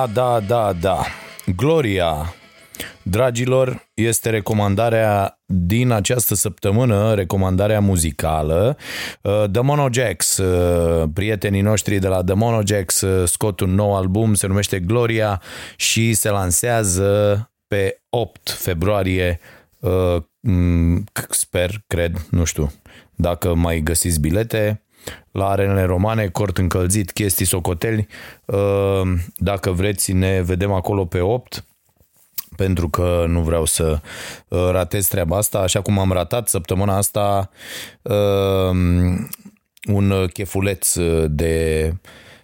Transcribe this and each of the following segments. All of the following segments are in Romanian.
Da, da, da, da. Gloria, dragilor, este recomandarea din această săptămână, recomandarea muzicală. Uh, The Monojacks, uh, prietenii noștri de la The Monojacks uh, scot un nou album, se numește Gloria și se lansează pe 8 februarie m, sper, cred, nu știu, dacă mai găsiți bilete, la arenele romane, cort încălzit, chestii socoteli. Uh, Dacă vreți, ne vedem acolo pe 8 pentru că nu vreau să uh, ratez treaba asta, așa cum am ratat săptămâna asta uh, un chefuleț de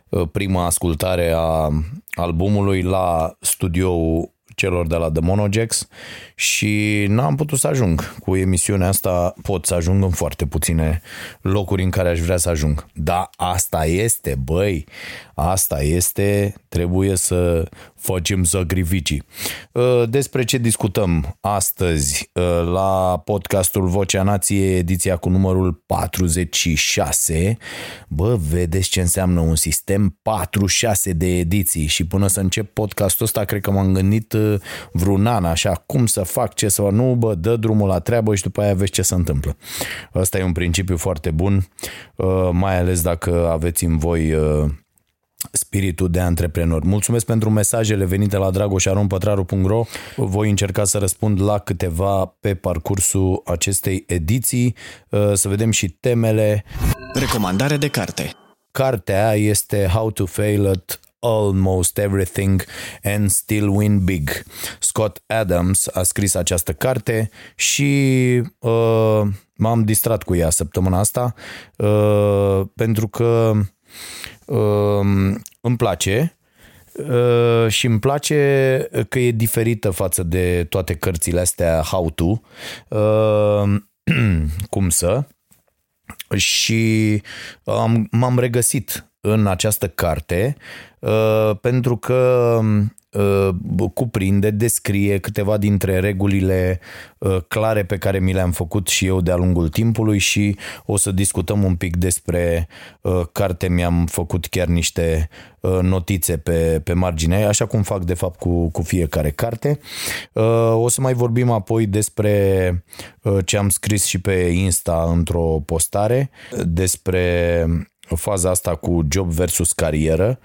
uh, prima ascultare a albumului la studioul celor de la The Monojacks și n-am putut să ajung cu emisiunea asta, pot să ajung în foarte puține locuri în care aș vrea să ajung. Da, asta este, băi, asta este, trebuie să facem sacrificii. Uh, Despre ce discutăm astăzi uh, la podcastul Vocea Nației, ediția cu numărul 46. Bă, vedeți ce înseamnă un sistem 46 de ediții și până să încep podcastul ăsta cred că m-am gândit uh, vreun an așa, cum să fac, ce să fac, nu, bă, dă drumul la treabă și după aia vezi ce se întâmplă. Ăsta e un principiu foarte bun, mai ales dacă aveți în voi spiritul de antreprenor. Mulțumesc pentru mesajele venite la dragoșaronpătraru.ro Voi încerca să răspund la câteva pe parcursul acestei ediții, să vedem și temele. Recomandare de carte. Cartea este How to Fail at Almost Everything and Still Win Big. Scott Adams a scris această carte și uh, m-am distrat cu ea săptămâna asta uh, pentru că uh, îmi place. Uh, și îmi place că e diferită față de toate cărțile astea how to, uh, cum să, și am, m-am regăsit în această carte uh, pentru că uh, cuprinde, descrie câteva dintre regulile uh, clare pe care mi le-am făcut și eu de-a lungul timpului și o să discutăm un pic despre uh, carte. Mi-am făcut chiar niște uh, notițe pe, pe marginea ei, așa cum fac de fapt cu, cu fiecare carte. Uh, o să mai vorbim apoi despre uh, ce am scris și pe Insta într-o postare, despre faza asta cu job versus carieră.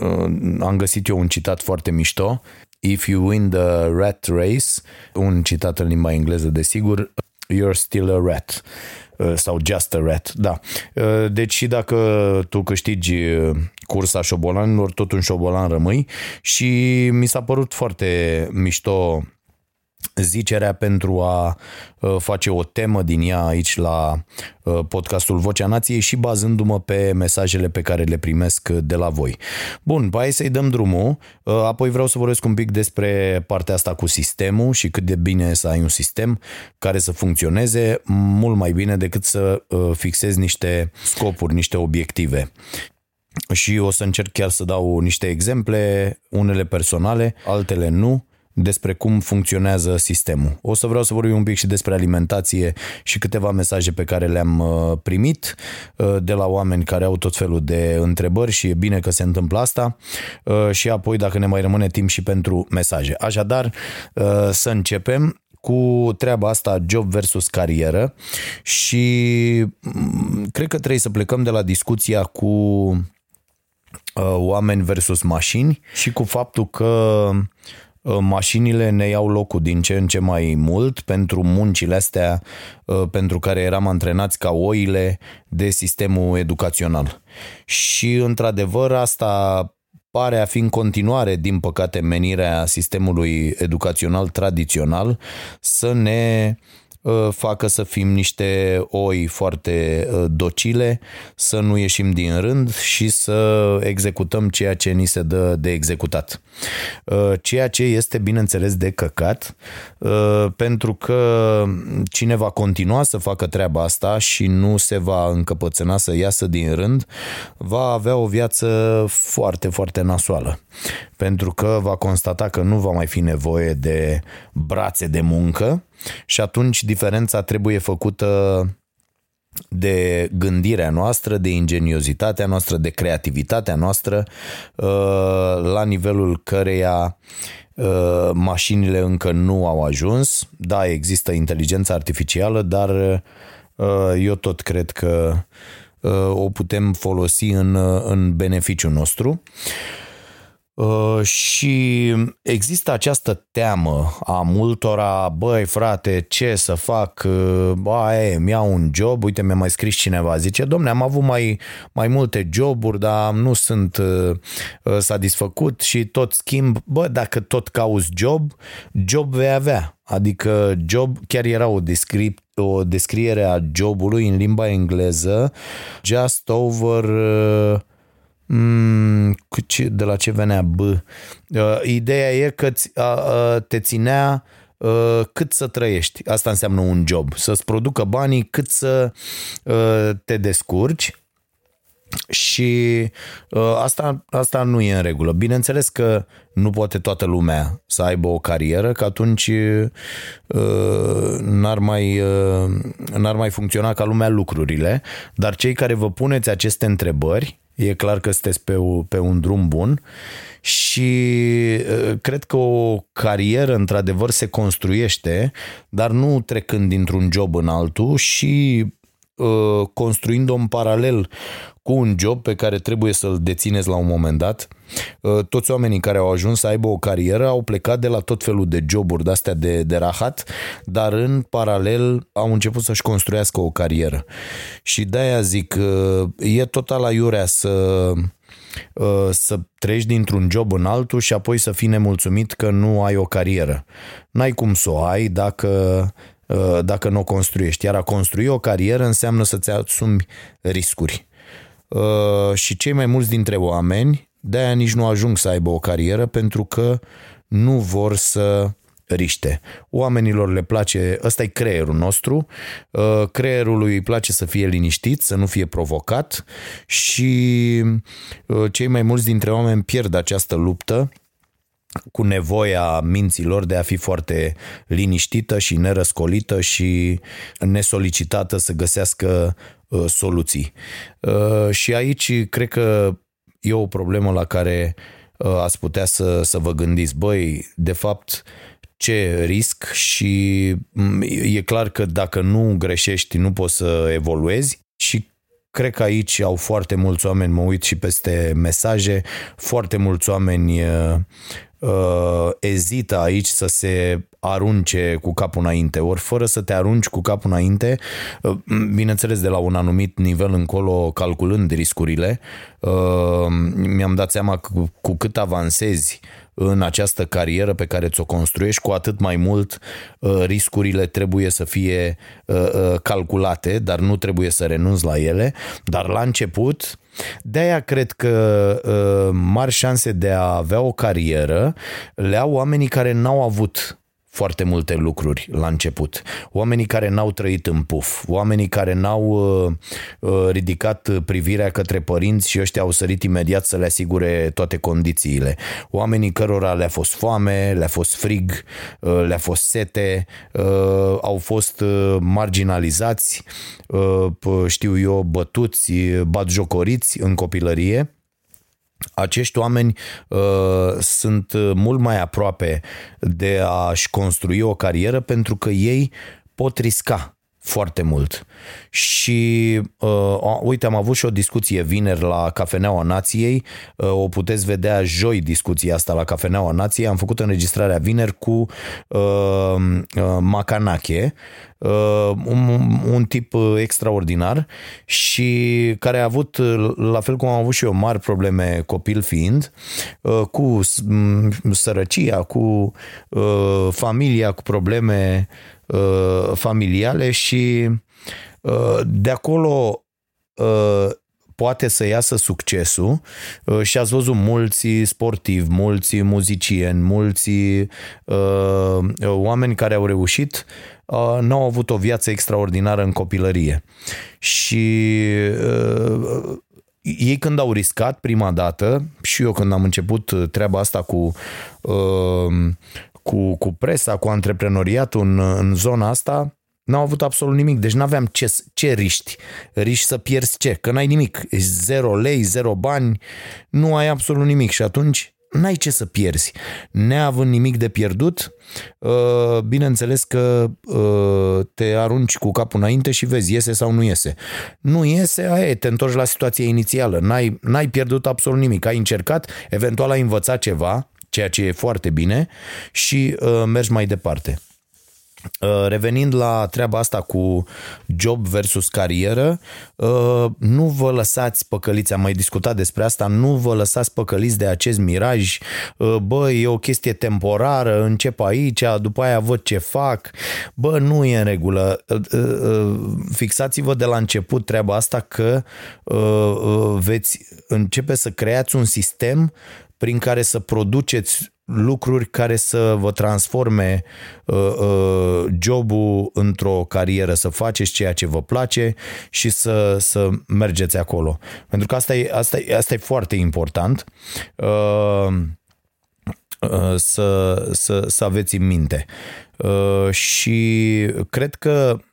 Uh, Am găsit eu un citat foarte mișto. If you win the rat race, un citat în limba engleză, desigur, you're still a rat Uh, sau just a rat, da. Uh, Deci și dacă tu câștigi uh, cursa șobolanilor, tot un șobolan rămâi și mi s-a părut foarte mișto zicerea pentru a uh, face o temă din ea aici la uh, podcastul Vocea Nației și bazându-mă pe mesajele pe care le primesc de la voi. Bun, hai să-i dăm drumul, uh, apoi vreau să vorbesc un pic despre partea asta cu sistemul și cât de bine e să ai un sistem care să funcționeze mult mai bine decât să fixezi niște scopuri, niște obiective. Și o să încerc chiar să dau niște exemple, unele personale, altele nu, despre cum funcționează sistemul. O să vreau să vorbim un pic și despre alimentație și câteva mesaje pe care le-am uh, primit uh, de la oameni care au tot felul de întrebări și e bine că se întâmplă asta uh, și apoi dacă ne mai rămâne timp și pentru mesaje. Așadar, să începem cu treaba asta job versus carieră și mm, cred că trebuie să plecăm de la discuția cu uh, oameni versus mașini și cu faptul că uh, mașinile ne iau locul din ce în ce mai mult pentru muncile astea uh, pentru care eram antrenați ca oile de sistemul educațional. Și într-adevăr asta pare a fi în continuare, din păcate, menirea sistemului educațional tradițional să ne uh, facă să fim niște oi foarte uh, docile, să nu ieșim din rând și să executăm ceea ce ni se dă de executat. Uh, ceea ce este, bineînțeles, de căcat, pentru că cine va continua să facă treaba asta și nu se va încăpățâna să iasă din rând, va avea o viață foarte, foarte nasoală. Pentru că va constata că nu va mai fi nevoie de brațe de muncă și atunci diferența trebuie făcută de gândirea noastră, de ingeniozitatea noastră, de creativitatea noastră, la nivelul căreia mașinile încă nu au ajuns. Da, există inteligența artificială, dar eu tot cred că o putem folosi în, în beneficiul nostru. Uh, și există această teamă a multora, băi frate, ce să fac, uh, ba, e, mi-au un job, uite mi-a mai scris cineva, zice, domne, am avut mai, mai multe joburi, dar nu sunt uh, satisfăcut și tot schimb, bă, dacă tot cauți job, job vei avea, adică job, chiar era o, descri- o descriere a jobului în limba engleză, just over... Uh, Mm, de la ce venea B. Uh, ideea e că te ținea uh, cât să trăiești. Asta înseamnă un job. Să-ți producă banii cât să uh, te descurci și asta, asta nu e în regulă. Bineînțeles că nu poate toată lumea să aibă o carieră, că atunci n-ar mai, n-ar mai funcționa ca lumea lucrurile, dar cei care vă puneți aceste întrebări E clar că sunteți pe, pe un drum bun și cred că o carieră într-adevăr se construiește, dar nu trecând dintr-un job în altul și construind-o în paralel cu un job pe care trebuie să-l dețineți la un moment dat. Uh, toți oamenii care au ajuns să aibă o carieră au plecat de la tot felul de joburi de-astea de, de rahat, dar în paralel au început să-și construiască o carieră. Și de-aia zic, uh, e total la iurea să uh, să treci dintr-un job în altul și apoi să fii nemulțumit că nu ai o carieră. N-ai cum să o ai dacă, dacă nu o construiești. Iar a construi o carieră înseamnă să-ți asumi riscuri. Uh, și cei mai mulți dintre oameni de-aia nici nu ajung să aibă o carieră pentru că nu vor să riște. Oamenilor le place, ăsta e creierul nostru, uh, creierului îi place să fie liniștit, să nu fie provocat și uh, cei mai mulți dintre oameni pierd această luptă cu nevoia minților de a fi foarte liniștită și nerăscolită și nesolicitată să găsească Uh, soluții. Uh, și aici cred că e o problemă la care uh, ați putea să, să vă gândiți, băi, de fapt, ce risc? Și mm, e clar că dacă nu greșești, nu poți să evoluezi. Și cred că aici au foarte mulți oameni, mă uit și peste mesaje, foarte mulți oameni uh, ezită aici să se arunce cu capul înainte, ori fără să te arunci cu capul înainte, uh, bineînțeles de la un anumit nivel încolo, calculând riscurile, uh, mi-am dat seama cu, cu cât avansezi în această carieră pe care ți-o construiești, cu atât mai mult uh, riscurile trebuie să fie uh, uh, calculate, dar nu trebuie să renunți la ele. Dar la început, de-aia cred că mari șanse de a avea o carieră le au oamenii care n-au avut foarte multe lucruri la început. Oamenii care n-au trăit în puf, oamenii care n-au uh, uh, ridicat privirea către părinți și ăștia au sărit imediat să le asigure toate condițiile. Oamenii cărora le-a fost foame, le-a fost frig, uh, le-a fost sete, uh, au fost uh, marginalizați, uh, știu eu, bătuți, batjocoriți în copilărie acești oameni uh, sunt mult mai aproape de a-și construi o carieră pentru că ei pot risca foarte mult. Și uh, uite, am avut și o discuție vineri la Cafeneaua Nației, uh, o puteți vedea joi discuția asta la Cafeneaua Nației, am făcut înregistrarea vineri cu uh, uh, Macanache, uh, un, un tip extraordinar și care a avut, la fel cum am avut și eu, mari probleme copil fiind, uh, cu sărăcia, cu uh, familia, cu probleme uh, familiale și uh, de acolo uh, poate să iasă succesul uh, și ați văzut mulți sportivi, mulți muzicieni, mulți uh, oameni care au reușit uh, nu au avut o viață extraordinară în copilărie. Și uh, ei când au riscat prima dată, și eu când am început treaba asta cu uh, cu, cu presa, cu antreprenoriatul în, în zona asta, n-au avut absolut nimic. Deci n-aveam ce, ce riști. Riști să pierzi ce? Că n-ai nimic. Ești zero lei, zero bani, nu ai absolut nimic. Și atunci n-ai ce să pierzi. Neavând nimic de pierdut, uh, bineînțeles că uh, te arunci cu capul înainte și vezi, iese sau nu iese. Nu iese, aia e, te întorci la situația inițială. N-ai, n-ai pierdut absolut nimic. Ai încercat, eventual ai învățat ceva, ceea ce e foarte bine și uh, mergi mai departe. Uh, revenind la treaba asta cu job versus carieră, uh, nu vă lăsați păcăliți, am mai discutat despre asta, nu vă lăsați păcăliți de acest miraj, uh, bă, e o chestie temporară, încep aici, după aia văd ce fac, bă, nu e în regulă. Fixați-vă de la început treaba asta că veți începe să creați un sistem prin care să produceți lucruri care să vă transforme uh, uh, jobul într-o carieră, să faceți ceea ce vă place și să, să mergeți acolo. Pentru că asta e, asta e, asta e foarte important uh, uh, să, să, să aveți în minte. Uh, și cred că Uh,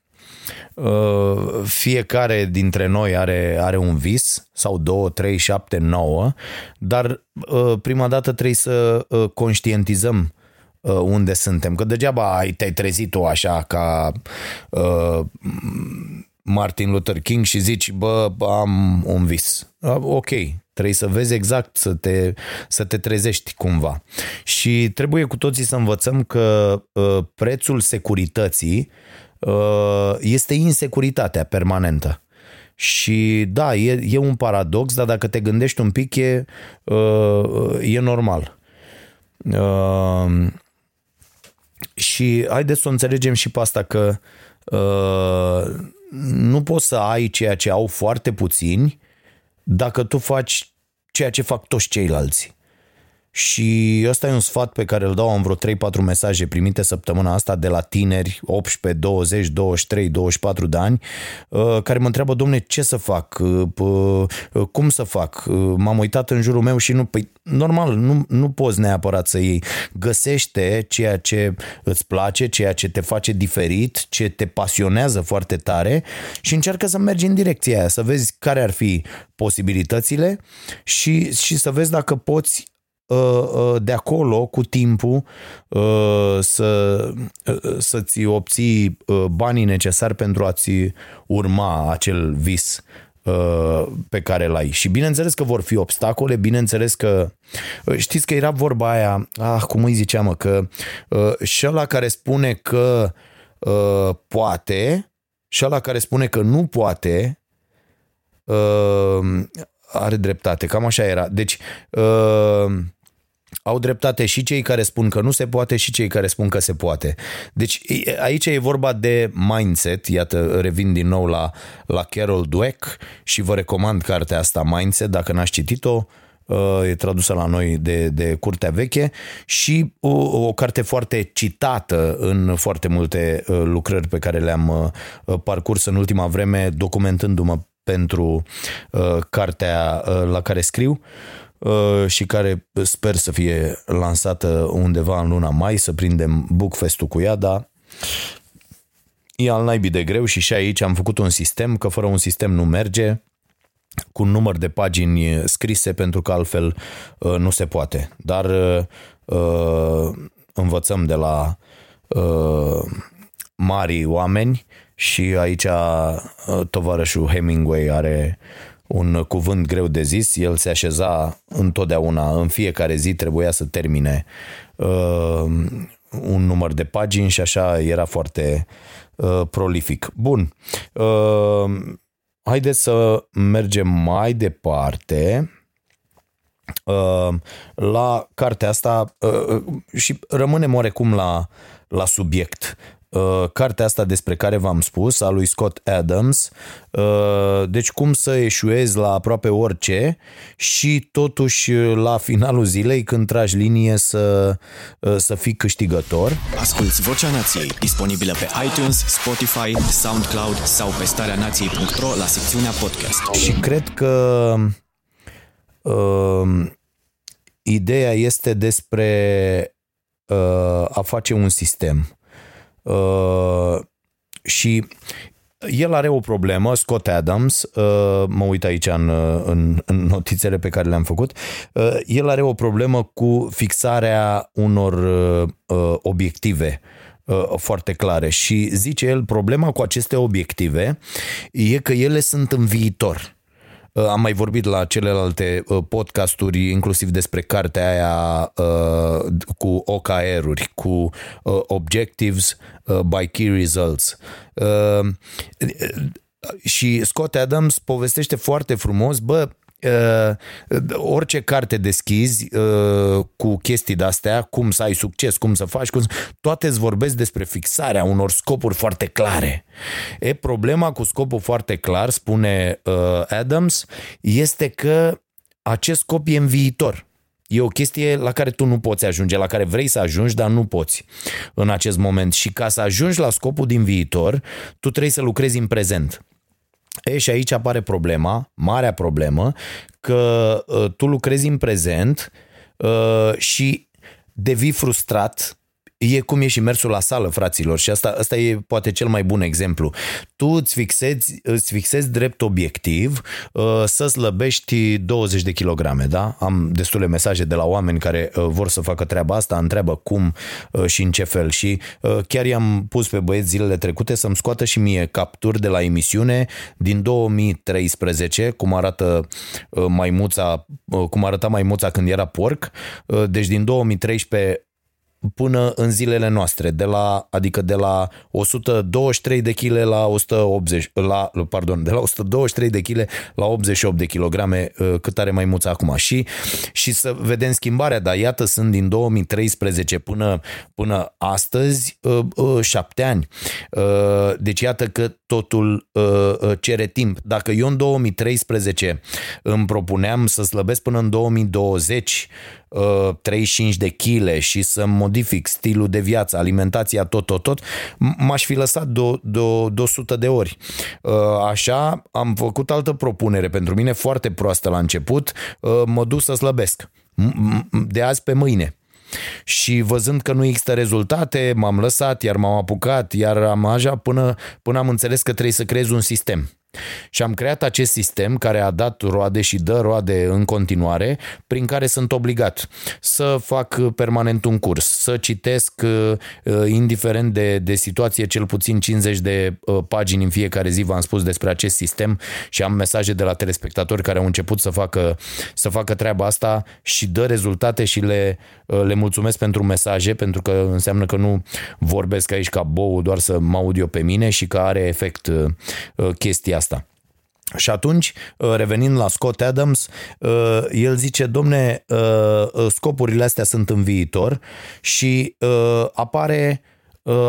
fiecare dintre noi are, are un vis sau două, trei, șapte, nouă, dar uh, prima dată trebuie să uh, conștientizăm unde suntem. Că degeaba ai, te-ai trezit tu așa ca uh, Martin Luther King și zici, bă, am un vis. Ok, trebuie să vezi exact, să te, să te trezești cumva. Și trebuie cu toții să învățăm că uh, prețul securității Uh, este insecuritatea permanentă. Și da, e, e un paradox, dar dacă te gândești un pic, e, uh, e normal. Uh, și haideți să o înțelegem și pe asta că nu poți să ai ceea ce au foarte puțini dacă tu faci ceea ce fac toți ceilalți. Și ăsta e un sfat pe care îl dau în vreo 3-4 mesaje primite săptămâna asta de la tineri 18, 20, 23, 24 de ani uh, care mă întreabă, domne, ce să fac? Uh, uh, cum să fac? M-am uitat în jurul meu și nu... Păi, normal, nu, nu poți neapărat să iei. Găsește ceea ce îți place, ceea ce te face diferit, ce te pasionează foarte tare și încearcă să mergi în direcția aia, să vezi care ar fi posibilitățile și, și să vezi dacă poți Uh, uh, de acolo, cu timpul, uh, să, să-ți obții banii necesari pentru a-ți urma acel vis pe care l ai. Și bineînțeles că vor fi obstacole, bineînțeles că știți că era vorba aia, ah, cum îi ziceam, că și ăla care spune că poate și ăla care spune că nu poate are dreptate, cam așa era. Deci au dreptate și cei care spun că nu se poate și cei care spun că se poate. Deci aici e vorba de mindset, iată, revin din nou la, la Carol Dweck și vă recomand cartea asta, Mindset, dacă n-ați citit-o, uh, e tradusă la noi de, de Curtea Veche și o, o carte foarte citată în foarte multe uh, lucrări pe care le-am uh, parcurs în ultima vreme, documentându-mă pentru cartea la care scriu. Uh, și care sper să fie lansată undeva în luna mai, să prindem Bookfest-ul cu ea, dar e al naibii de greu și și aici am făcut un sistem, că fără un sistem nu merge, cu un număr de pagini scrise, pentru că altfel uh, nu se poate. Dar uh, învățăm de la mari oameni și aici uh, tovarășul Hemingway are un cuvânt greu de zis, el se așeza întotdeauna, în fiecare zi trebuia să termine uh, un număr de pagini și așa era foarte uh, prolific. Bun, uh, haideți să mergem mai departe uh, la cartea asta uh, și rămânem oarecum la, la subiect. Uh, cartea asta despre care v-am spus, a lui Scott Adams, uh, deci cum să eșuezi la aproape orice și totuși la finalul zilei când tragi linie să, uh, să fii câștigător. Asculți Vocea Nației, disponibilă pe iTunes, Spotify, SoundCloud sau pe starea nației.ro la secțiunea podcast. Și cred că uh, ideea este despre uh, a face un sistem Uh, și el are o problemă, Scott Adams, uh, mă uit aici în, în, în notițele pe care le-am făcut, uh, el are o problemă cu fixarea unor uh, obiective uh, foarte clare și zice el, problema cu aceste obiective e că ele sunt în viitor. Uh, am mai vorbit la celelalte uh, podcasturi, inclusiv despre cartea aia uh, cu OKR-uri, cu Objectives by Key Results. Și Scott Adams povestește foarte frumos, bă, uh, orice carte deschizi uh, cu chestii de-astea, cum să ai succes, cum să faci, cum să... toate îți vorbesc despre fixarea unor scopuri foarte clare. E problema cu scopul foarte clar, spune uh, Adams, este că acest scop e în viitor. E o chestie la care tu nu poți ajunge, la care vrei să ajungi, dar nu poți în acest moment. Și ca să ajungi la scopul din viitor, tu trebuie să lucrezi în prezent. E, și aici apare problema, marea problemă, că uh, tu lucrezi în prezent uh, și devii frustrat E cum e și mersul la sală, fraților, și asta, asta e poate cel mai bun exemplu. Tu îți fixezi, îți fixezi drept obiectiv uh, să slăbești 20 de kilograme, da? Am destule mesaje de la oameni care uh, vor să facă treaba asta, întreabă cum uh, și în ce fel și uh, chiar i-am pus pe băieți zilele trecute să-mi scoată și mie capturi de la emisiune din 2013, cum arată uh, maimuța, uh, cum arăta maimuța când era porc, uh, deci din 2013 până în zilele noastre, de la, adică de la 123 de kg la 180, la, pardon, de la 123 de kg la 88 de kilograme uh, cât are maimuța acum. Și, și să vedem schimbarea, dar iată sunt din 2013 până, până astăzi uh, uh, șapte ani. Deci iată că totul cere timp. Dacă eu în 2013 îmi propuneam să slăbesc până în 2020 35 de kg și să modific stilul de viață, alimentația, tot, tot, tot, m-aș fi lăsat de, de, de 100 de ori. Uh, așa, am făcut altă propunere pentru mine foarte proastă la început, uh, mă duc să slăbesc. De azi pe mâine. Și văzând că nu există rezultate, m-am lăsat, iar m-am apucat, iar am așa până, până am înțeles că trebuie să creez un sistem. Și am creat acest sistem care a dat roade și dă roade în continuare, prin care sunt obligat să fac permanent un curs, să citesc uh, indiferent de, de situație cel puțin 50 de uh, pagini în fiecare zi, v-am spus despre acest sistem și am mesaje de la telespectatori care au început să facă, să facă treaba asta și dă rezultate și le, uh, le mulțumesc pentru mesaje, pentru că înseamnă că nu vorbesc aici ca bou doar să mă aud eu pe mine și că are efect chestia asta. Și atunci, uh, revenind la Scott Adams, uh, el zice, domne, uh, scopurile astea sunt în viitor și apare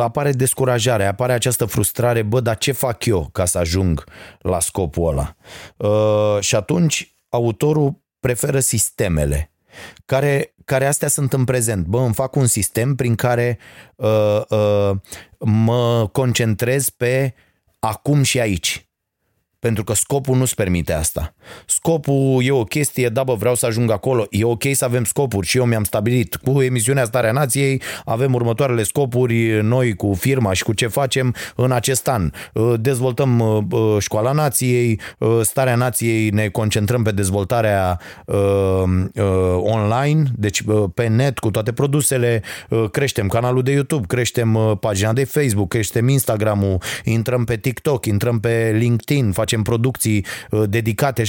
apare descurajare, apare această frustrare, bă, dar ce fac eu ca să ajung la scopul ăla? Și atunci autorul preferă sistemele care, care astea sunt în prezent. Bă, îmi fac un sistem prin care uh, uh, mă concentrez pe acum și aici pentru că scopul nu-ți permite asta. Scopul e o chestie, da bă, vreau să ajung acolo. E ok să avem scopuri și eu mi-am stabilit cu emisiunea Starea Nației, avem următoarele scopuri noi cu firma și cu ce facem în acest an. Uh, dezvoltăm uh, uh, școala nației, Starea Nației ne concentrăm pe dezvoltarea online, deci pe net cu toate produsele, creștem canalul de YouTube, creștem pagina de Facebook, creștem Instagram-ul, intrăm pe TikTok, intrăm pe LinkedIn, facem producții dedicate.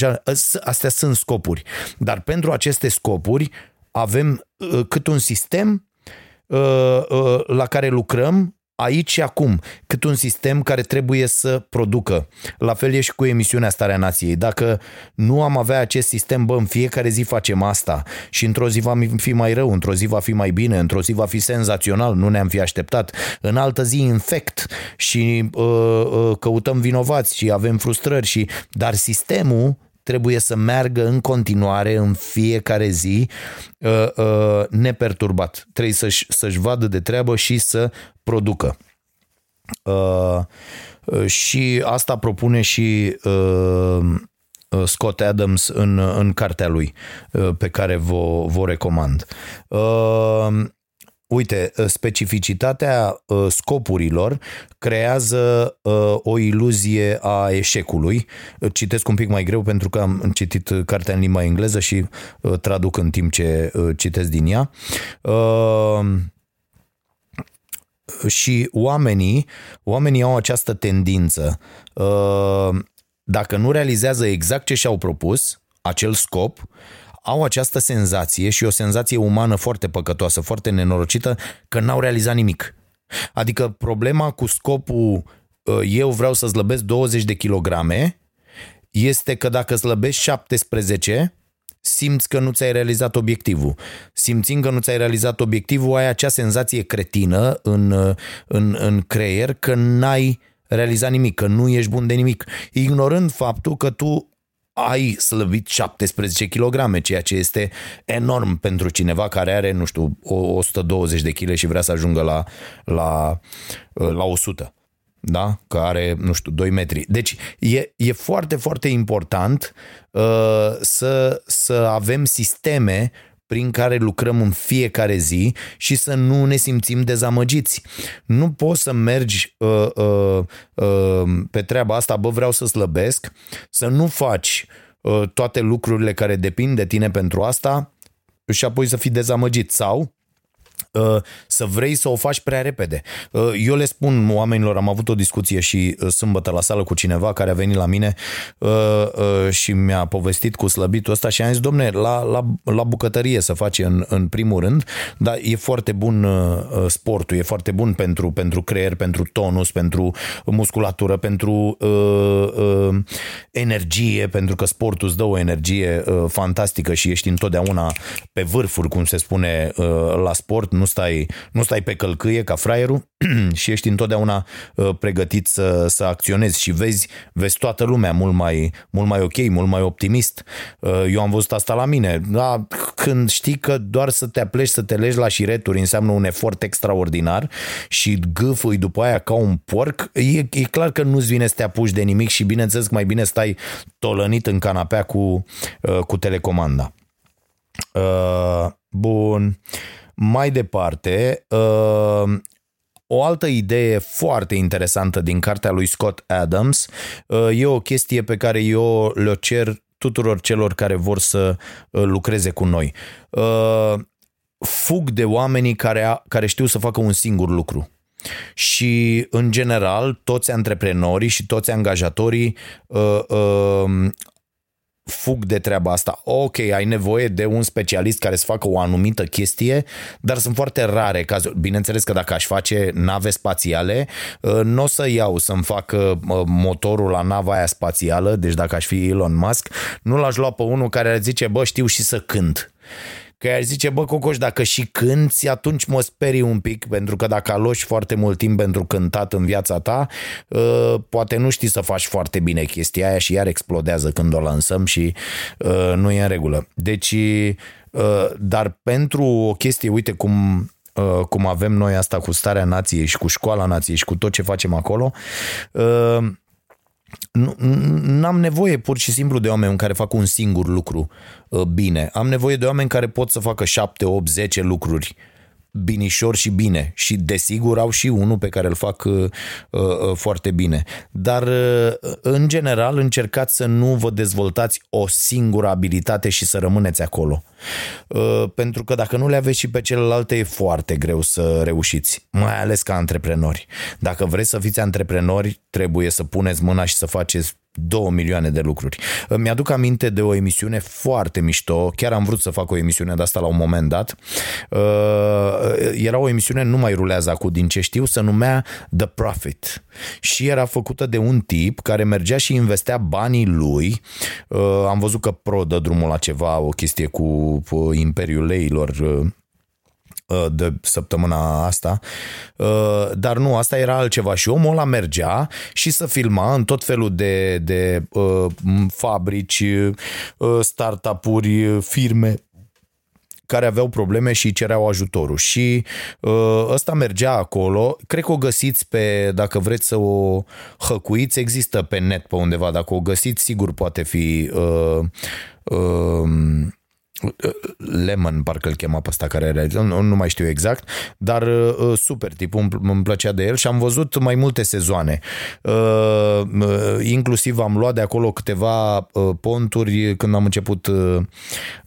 Astea sunt scopuri. Dar pentru aceste scopuri avem cât un sistem la care lucrăm aici și acum, cât un sistem care trebuie să producă. La fel e și cu emisiunea Starea Nației. Dacă nu am avea acest sistem, bă, în fiecare zi facem asta și într-o zi va fi mai rău, într-o zi va fi mai bine, într-o zi va fi senzațional, nu ne-am fi așteptat, în altă zi infect și uh, uh, căutăm vinovați și avem frustrări și dar sistemul trebuie să meargă în continuare în fiecare zi uh, uh, neperturbat. Trebuie să-și, să-și vadă de treabă și să producă. Uh, și asta propune și Scott Adams în, în cartea lui pe care vă, vă recomand. Uite, ă, specificitatea ă, scopurilor creează ă, o iluzie a eșecului. Citesc un pic mai greu pentru că am citit cartea în limba engleză și traduc în timp ce citesc din ea. Și oamenii, oamenii au această tendință. Dacă nu realizează exact ce și-au propus, acel scop, au această senzație și o senzație umană foarte păcătoasă, foarte nenorocită, că n-au realizat nimic. Adică problema cu scopul uh, eu vreau să slăbesc 20 de kilograme este că dacă slăbești 17, simți că nu ți-ai realizat obiectivul. Simțind că nu ți-ai realizat obiectivul, ai acea senzație cretină în, uh, în, în creier că n-ai realizat nimic, că nu ești bun de nimic, ignorând faptul că tu ai slăbit 17 kg, ceea ce este enorm pentru cineva care are, nu știu, 120 de kg și vrea să ajungă la, la, la 100 da? că are, nu știu, 2 metri. Deci e, e foarte, foarte important uh, să, să avem sisteme prin care lucrăm în fiecare zi și să nu ne simțim dezamăgiți. Nu poți să mergi uh, uh, uh, pe treaba asta, bă, vreau să slăbesc, să nu faci uh, toate lucrurile care depind de tine pentru asta și apoi să fii dezamăgit sau Uh, să vrei să o faci prea repede. Uh, eu le spun oamenilor, am avut o discuție și uh, sâmbătă la sală cu cineva care a venit la mine și mi-a povestit cu slăbitul ăsta și am zis, domne, la, la, la bucătărie să face în, în primul rând, dar e foarte bun sportul, e foarte bun pentru, pentru creier, pentru tonus, pentru musculatură, pentru uh, uh, energie, pentru că sportul îți dă o energie uh, fantastică și ești întotdeauna pe vârfuri, cum se spune uh, la sport, nu stai, nu stai pe călcâie ca fraierul și ești întotdeauna uh, pregătit să, să acționezi și vezi, vezi toată lumea mult mai, mult mai ok, mult mai optimist. Uh, eu am văzut asta la mine. Da, când știi că doar să te apleci, să te legi la șireturi înseamnă un efort extraordinar și gâfâi după aia ca un porc, e, e clar că nu-ți vine să te apuci de nimic și bineînțeles că mai bine stai tolănit în canapea cu, uh, cu telecomanda. Bun. Mai departe, uh, o altă idee foarte interesantă din cartea lui Scott Adams uh, e o chestie pe care eu le cer tuturor celor care vor să uh, lucreze cu noi. Fug de oamenii care, care știu să facă un singur lucru. Și, în general, toți antreprenorii și toți angajatorii uh, uh, fug de treaba asta. Ok, ai nevoie de un specialist care să facă o anumită chestie, dar sunt foarte rare cazuri. Bineînțeles că dacă aș face nave spațiale, uh, nu o să iau să-mi facă uh, motorul la nava aia spațială, deci dacă aș fi Elon Musk, nu l-aș lua pe unul care ar zice, bă, știu și să cânt. Că ar zice, bă, Cocoș, dacă și cânti, atunci mă sperii un pic, pentru că dacă aloși foarte mult timp pentru cântat în viața ta, uh, poate nu știi să faci foarte bine chestia aia și iar explodează când o lansăm și uh, nu e în regulă. Deci, uh, dar pentru o chestie, uite cum cum avem noi asta cu starea nației și cu școala nației și cu tot ce facem acolo, nu, n-am nevoie pur și simplu de oameni care fac un singur lucru uh, bine. Am nevoie de oameni care pot să facă 7, 8, 10 lucruri binișor și bine și desigur au și unul pe care îl fac uh, uh, foarte bine. Dar uh, în general încercați să nu vă dezvoltați o singură abilitate și să rămâneți acolo. Uh, pentru că dacă nu le aveți și pe celelalte e foarte greu să reușiți, mai ales ca antreprenori. Dacă vreți să fiți antreprenori, trebuie să puneți mâna și să faceți două milioane de lucruri. Mi-aduc aminte de o emisiune foarte mișto, chiar am vrut să fac o emisiune de asta la un moment dat. Uh, era o emisiune, nu mai rulează acum din ce știu, se numea The Profit și era făcută de un tip care mergea și investea banii lui. Uh, am văzut că Pro dă drumul la ceva, o chestie cu Imperiul Leilor, uh, Uh, de săptămâna asta, uh, dar nu, asta era altceva. Și omul ăla mergea și să filma în tot felul de, de uh, fabrici, startup-uri, firme care aveau probleme și cereau ajutorul. Și uh, ăsta mergea acolo, cred că o găsiți pe, dacă vreți să o hăcuiți, există pe net pe undeva, dacă o găsiți, sigur poate fi uh, uh, Lemon, parcă îl chema pe ăsta care realiza, nu, nu mai știu exact, dar uh, super tip, îmi, îmi plăcea de el și am văzut mai multe sezoane. Uh, uh, inclusiv am luat de acolo câteva uh, ponturi când am început uh,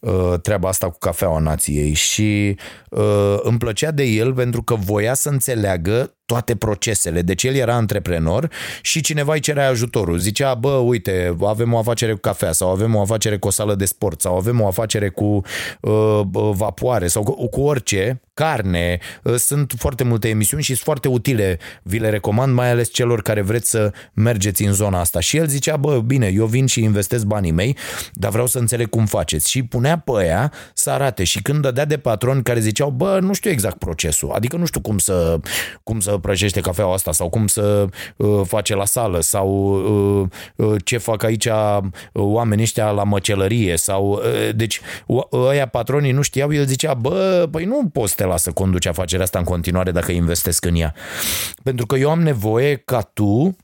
uh, treaba asta cu cafeaua nației și uh, îmi plăcea de el pentru că voia să înțeleagă toate procesele. Deci el era antreprenor și cineva îi cerea ajutorul. Zicea, bă, uite, avem o afacere cu cafea sau avem o afacere cu o sală de sport sau avem o afacere cu uh, vapoare sau cu, cu orice, carne. Uh, sunt foarte multe emisiuni și sunt foarte utile. Vi le recomand, mai ales celor care vreți să mergeți în zona asta. Și el zicea, bă, bine, eu vin și investesc banii mei, dar vreau să înțeleg cum faceți. Și punea pe aia să arate. Și când dădea de patroni care ziceau, bă, nu știu exact procesul, adică nu știu cum să, cum să prăjește cafeaua asta sau cum să uh, face la sală sau uh, uh, ce fac aici uh, oamenii ăștia la măcelărie sau uh, deci ăia patronii nu știau, el zicea, bă, păi nu poți să te lasă conduce afacerea asta în continuare dacă investesc în ea. Pentru că eu am nevoie ca tu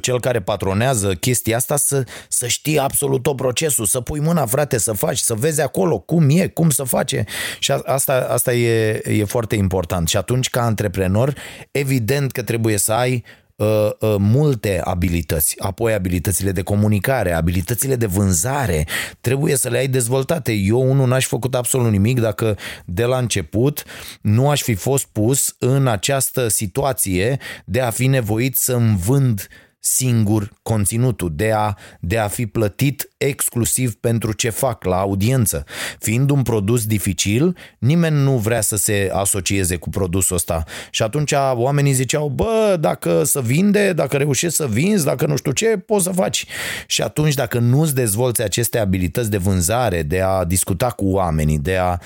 cel care patronează chestia asta să, să știe absolut tot procesul, să pui mâna, frate, să faci, să vezi acolo cum e, cum să face. Și asta, asta e, e foarte important. Și atunci, ca antreprenor, evident că trebuie să ai uh, uh, multe abilități, apoi abilitățile de comunicare, abilitățile de vânzare, trebuie să le ai dezvoltate. Eu unul n-aș făcut absolut nimic dacă de la început nu aș fi fost pus în această situație de a fi nevoit să-mi vând singur conținutul, de a, de a fi plătit exclusiv pentru ce fac la audiență. Fiind un produs dificil, nimeni nu vrea să se asocieze cu produsul ăsta. Și atunci oamenii ziceau, bă, dacă să vinde, dacă reușești să vinzi, dacă nu știu ce, poți să faci. Și atunci dacă nu-ți dezvolți aceste abilități de vânzare, de a discuta cu oamenii, de a,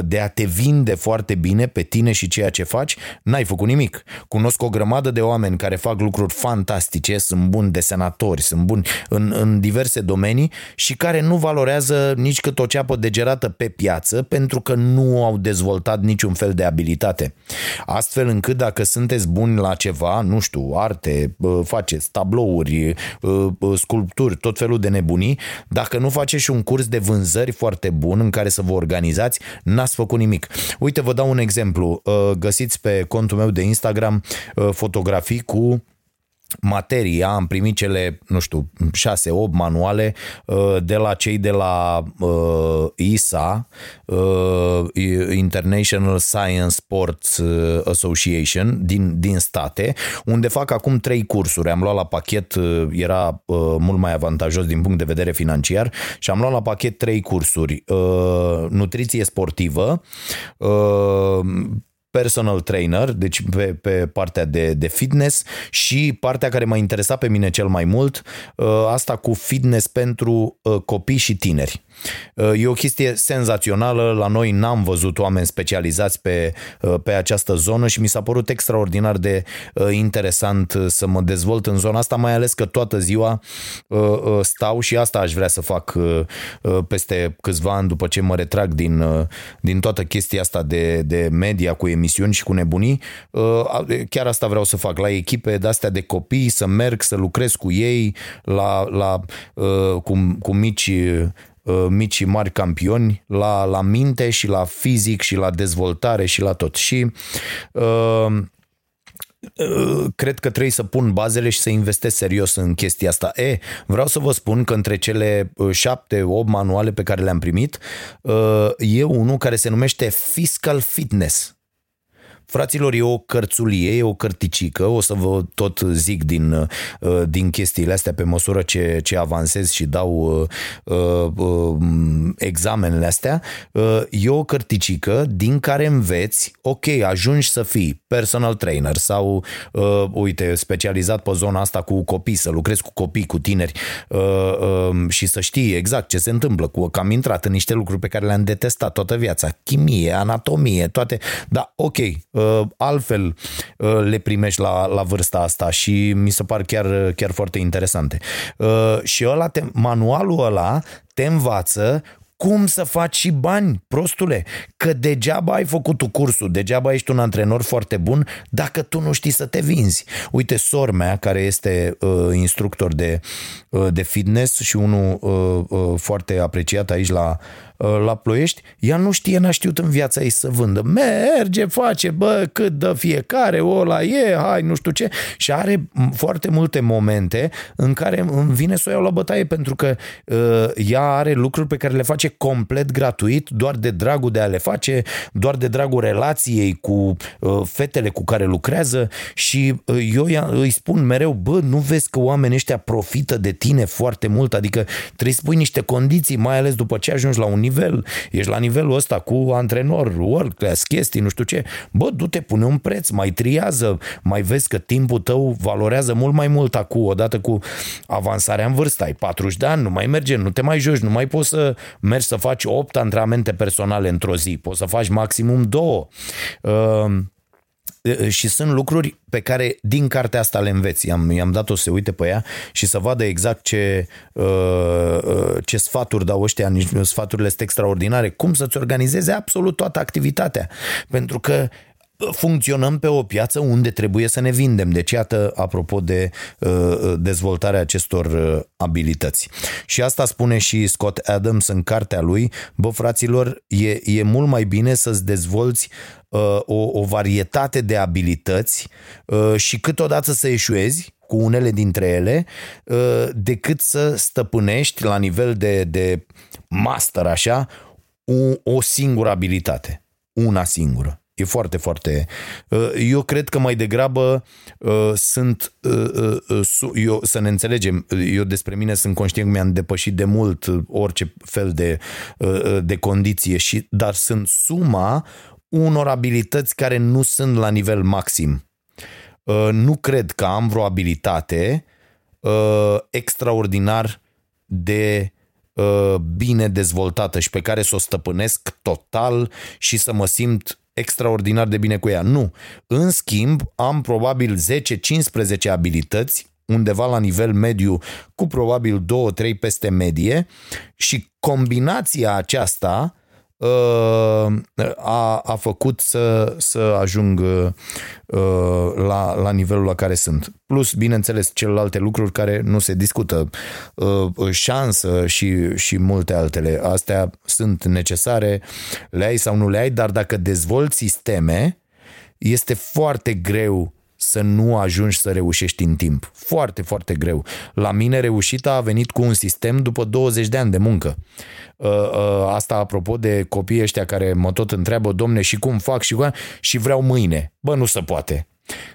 de a te vinde foarte bine pe tine și ceea ce faci, n-ai făcut nimic. Cunosc o grămadă de oameni care fac lucruri fantastice, sunt buni desenatori, sunt buni în, în diverse domenii oamenii și care nu valorează nici cât o ceapă degerată pe piață pentru că nu au dezvoltat niciun fel de abilitate. Astfel încât dacă sunteți buni la ceva, nu știu, arte, faceți tablouri, sculpturi, tot felul de nebunii, dacă nu faceți și un curs de vânzări foarte bun în care să vă organizați, n-ați făcut nimic. Uite, vă dau un exemplu. Găsiți pe contul meu de Instagram fotografii cu materia, am primit cele, nu știu, 6-8 manuale uh, de la cei de la uh, ISA, uh, International Science Sports Association din, din state, unde fac acum trei cursuri. Am luat la pachet, era mult mai avantajos din punct de vedere financiar și am luat la pachet trei cursuri. Nutriție sportivă, personal trainer, deci pe, pe partea de, de fitness și partea care m-a interesat pe mine cel mai mult, uh, asta cu fitness pentru uh, copii și tineri. Uh, e o chestie senzațională, la noi n-am văzut oameni specializați pe, pe această zonă și mi s-a părut extraordinar de interesant să mă dezvolt în zona asta, mai ales că toată ziua stau și asta aș vrea să fac peste câțiva ani după ce mă retrag din, din toată chestia asta de, de media cu emisiuni misiuni și cu nebunii. Uh, chiar asta vreau să fac la echipe de-astea de copii, să merg, să lucrez cu ei, la, la, uh, cu, cu mici mici și mari campioni la, la minte și la fizic și la dezvoltare și la tot. Și uh, cred că trebuie să pun bazele și să investesc serios în chestia asta. E, vreau să vă spun că între cele șapte, opt manuale pe care le-am primit, e unul care se numește Fiscal Fitness. Fraților, e o cărțulie, e o cărticică, o să vă tot zic din, uh, din chestiile astea pe măsură ce, ce avansez și dau uh, uh, um, examenele astea. Uh, e o cărticică din care înveți, ok, ajungi să fii personal trainer sau, uh, uite, specializat pe zona asta cu copii, să lucrezi cu copii, cu tineri uh, uh, și să știi exact ce se întâmplă cu că am intrat în niște lucruri pe care le-am detestat toată viața, chimie, anatomie, toate, da, ok, Uh, altfel uh, le primești la, la vârsta asta și mi se par chiar, chiar foarte interesante. Uh, și ăla te, manualul ăla te învață cum să faci și bani, prostule, că degeaba ai făcut tu cursul, degeaba ești un antrenor foarte bun dacă tu nu știi să te vinzi. Uite, sor mea, care este uh, instructor de, uh, de fitness și unul uh, uh, foarte apreciat aici la, Uh, la Ploiești, ea nu știe, n-a știut în viața ei să vândă. Merge, face, bă, cât dă fiecare, o la e, hai, nu știu ce. Și are foarte multe momente în care îmi vine să o iau la bătaie pentru că uh, ea are lucruri pe care le face complet gratuit, doar de dragul de a le face, doar de dragul relației cu uh, fetele cu care lucrează și uh, eu îi spun mereu, bă, nu vezi că oamenii ăștia profită de tine foarte mult, adică trebuie să pui niște condiții, mai ales după ce ajungi la un nivel, ești la nivelul ăsta cu antrenor, world class, chestii, nu știu ce, bă, du-te, pune un preț, mai triază, mai vezi că timpul tău valorează mult mai mult acum, odată cu avansarea în vârstă, ai 40 de ani, nu mai merge, nu te mai joci, nu mai poți să mergi să faci 8 antrenamente personale într-o zi, poți să faci maximum 2. Uh, și sunt lucruri pe care din cartea asta le înveți. I-am, i-am dat-o să se uite pe ea și să vadă exact ce, ce sfaturi dau ăștia, sfaturile sunt extraordinare, cum să-ți organizeze absolut toată activitatea. Pentru că funcționăm pe o piață unde trebuie să ne vindem. Deci, iată, apropo de uh, dezvoltarea acestor uh, abilități. Și asta spune și Scott Adams în cartea lui, bă, fraților, e, e mult mai bine să-ți dezvolți uh, o, o varietate de abilități uh, și câteodată să eșuezi, cu unele dintre ele, uh, decât să stăpânești la nivel de, de master, așa, o, o singură abilitate. Una singură. E foarte, foarte... Uh, eu cred că mai degrabă uh, sunt... Uh, eu, să ne înțelegem, eu despre mine sunt conștient că mi-am depășit de mult orice fel de, de condiție, și, dar sunt suma unor abilități care nu sunt la nivel maxim. Nu cred că am vreo abilitate extraordinar de bine dezvoltată și pe care să o stăpânesc total și să mă simt extraordinar de bine cu ea. Nu. În schimb, am probabil 10-15 abilități undeva la nivel mediu cu probabil 2-3 peste medie și combinația aceasta Uh, a, a făcut să, să ajung uh, la, la nivelul la care sunt. Plus, bineînțeles, celelalte lucruri care nu se discută, uh, șansă și, și multe altele. Astea sunt necesare, le ai sau nu le ai, dar dacă dezvolți sisteme, este foarte greu să nu ajungi să reușești în timp. Foarte, foarte greu. La mine reușita a venit cu un sistem după 20 de ani de muncă. Uh, uh, asta apropo de copiii ăștia care mă tot întreabă, domne, și cum fac și cum... și vreau mâine. Bă, nu se poate.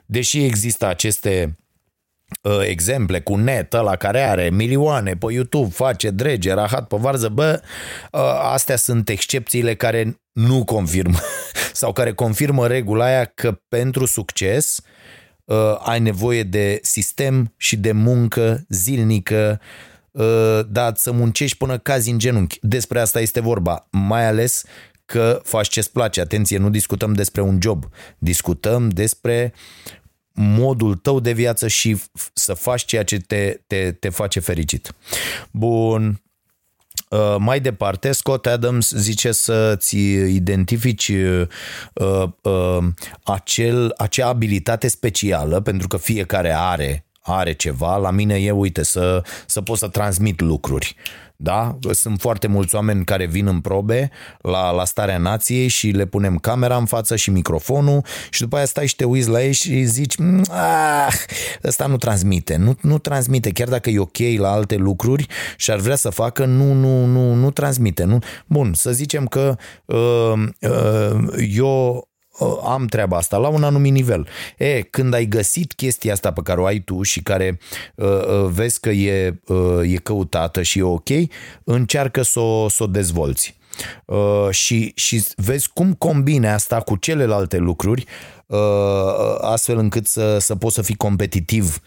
Deși există aceste uh, exemple cu net, la care are milioane pe YouTube, face drege, rahat pe varză, bă, astea sunt excepțiile care nu confirmă sau care confirmă regula aia că pentru succes ai nevoie de sistem și de muncă zilnică, Uh, dar să muncești până cazi în genunchi. Despre asta este vorba, mai ales că faci ce-ți place. Atenție, nu discutăm despre un job, discutăm despre modul tău de viață și să faci ceea ce te, te, te face fericit. Bun. Uh, mai departe, Scott Adams zice să-ți identifici uh, uh, acel, acea abilitate specială, pentru că fiecare are are ceva, la mine e, uite, să, să pot să transmit lucruri. Da? Sunt foarte mulți oameni care vin în probe la, la starea nației și le punem camera în față și microfonul și după aia stai și te uiți la ei și zici ah, ăsta nu transmite, nu, nu transmite, chiar dacă e ok la alte lucruri și ar vrea să facă, nu, nu, nu, nu transmite. Nu? Bun, să zicem că uh, uh, eu am treaba asta la un anumit nivel. E, când ai găsit chestia asta pe care o ai tu și care uh, uh, vezi că e, uh, e căutată și e ok, încearcă să o, să o dezvolți. Uh, și, și vezi cum combine asta cu celelalte lucruri uh, astfel încât să, să poți să fii competitiv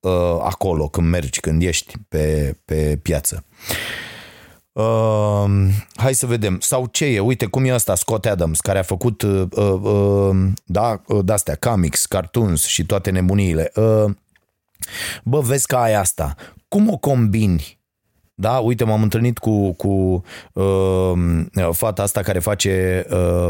uh, acolo când mergi, când ești pe, pe piață. Uh, Uh, hai să vedem. Sau ce e? Uite cum e ăsta, Scott Adams, care a făcut uh, uh, da, uh, de-astea, comics, cartoons și toate nebuniile. Uh, bă, vezi că ai asta. Cum o combini da, uite, m-am întâlnit cu, cu uh, fata asta care face, uh,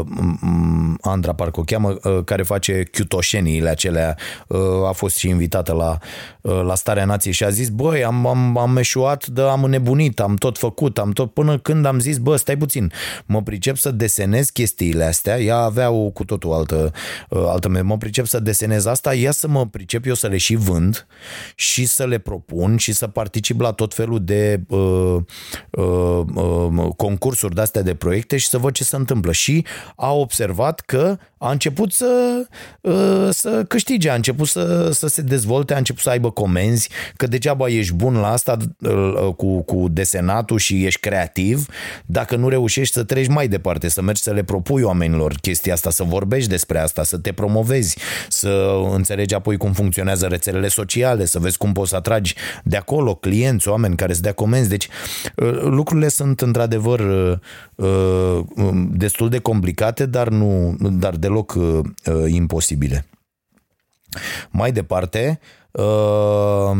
Andra parcă o cheamă, uh, care face chiutoșeniile acelea. Uh, a fost și invitată la, uh, la Starea Nației și a zis, băi, am, am, am eșuat, dar am înnebunit, am tot făcut, am tot, până când am zis, bă, stai puțin, mă pricep să desenez chestiile astea, ea avea o cu totul altă, uh, altă mă pricep să desenez asta, ia să mă pricep eu să le și vând și să le propun și să particip la tot felul de uh, uh, uh, concursuri de-astea de proiecte și să văd ce se întâmplă. Și a observat că a început să, uh, să câștige, a început să, să se dezvolte, a început să aibă comenzi, că degeaba ești bun la asta uh, cu, cu desenatul și ești creativ, dacă nu reușești să treci mai departe, să mergi să le propui oamenilor chestia asta, să vorbești despre asta, să te promovezi, să înțelegi apoi cum funcționează rețelele sociale, să vezi cum poți să atragi de acolo clienți, oameni care să dea comenzi. Deci uh, lucrurile sunt într-adevăr um, destul de complicate, dar nu dar deloc uh, uh, imposibile. Mai departe, uh,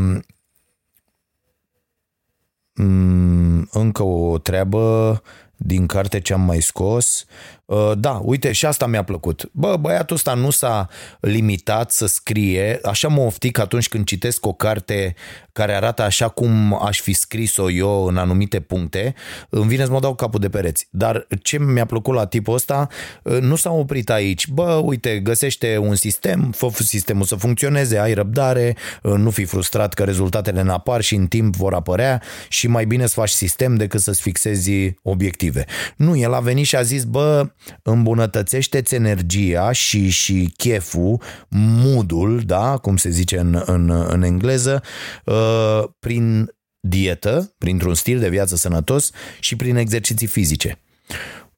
mm, încă o treabă din carte ce am mai scos. Uh, da, uite, și asta mi-a plăcut. Bă, băiatul ăsta nu s-a limitat să scrie, așa mă oftic atunci când citesc o carte care arată așa cum aș fi scris-o eu în anumite puncte, îmi vine să mă dau capul de pereți. Dar ce mi-a plăcut la tipul ăsta, uh, nu s-a oprit aici. Bă, uite, găsește un sistem, fă sistemul să funcționeze, ai răbdare, uh, nu fi frustrat că rezultatele n-apar și în timp vor apărea și mai bine să faci sistem decât să-ți fixezi obiective. Nu, el a venit și a zis, bă, îmbunătățește-ți energia și, și cheful, moodul, da, cum se zice în, în, în engleză, uh, prin dietă, printr-un stil de viață sănătos și prin exerciții fizice.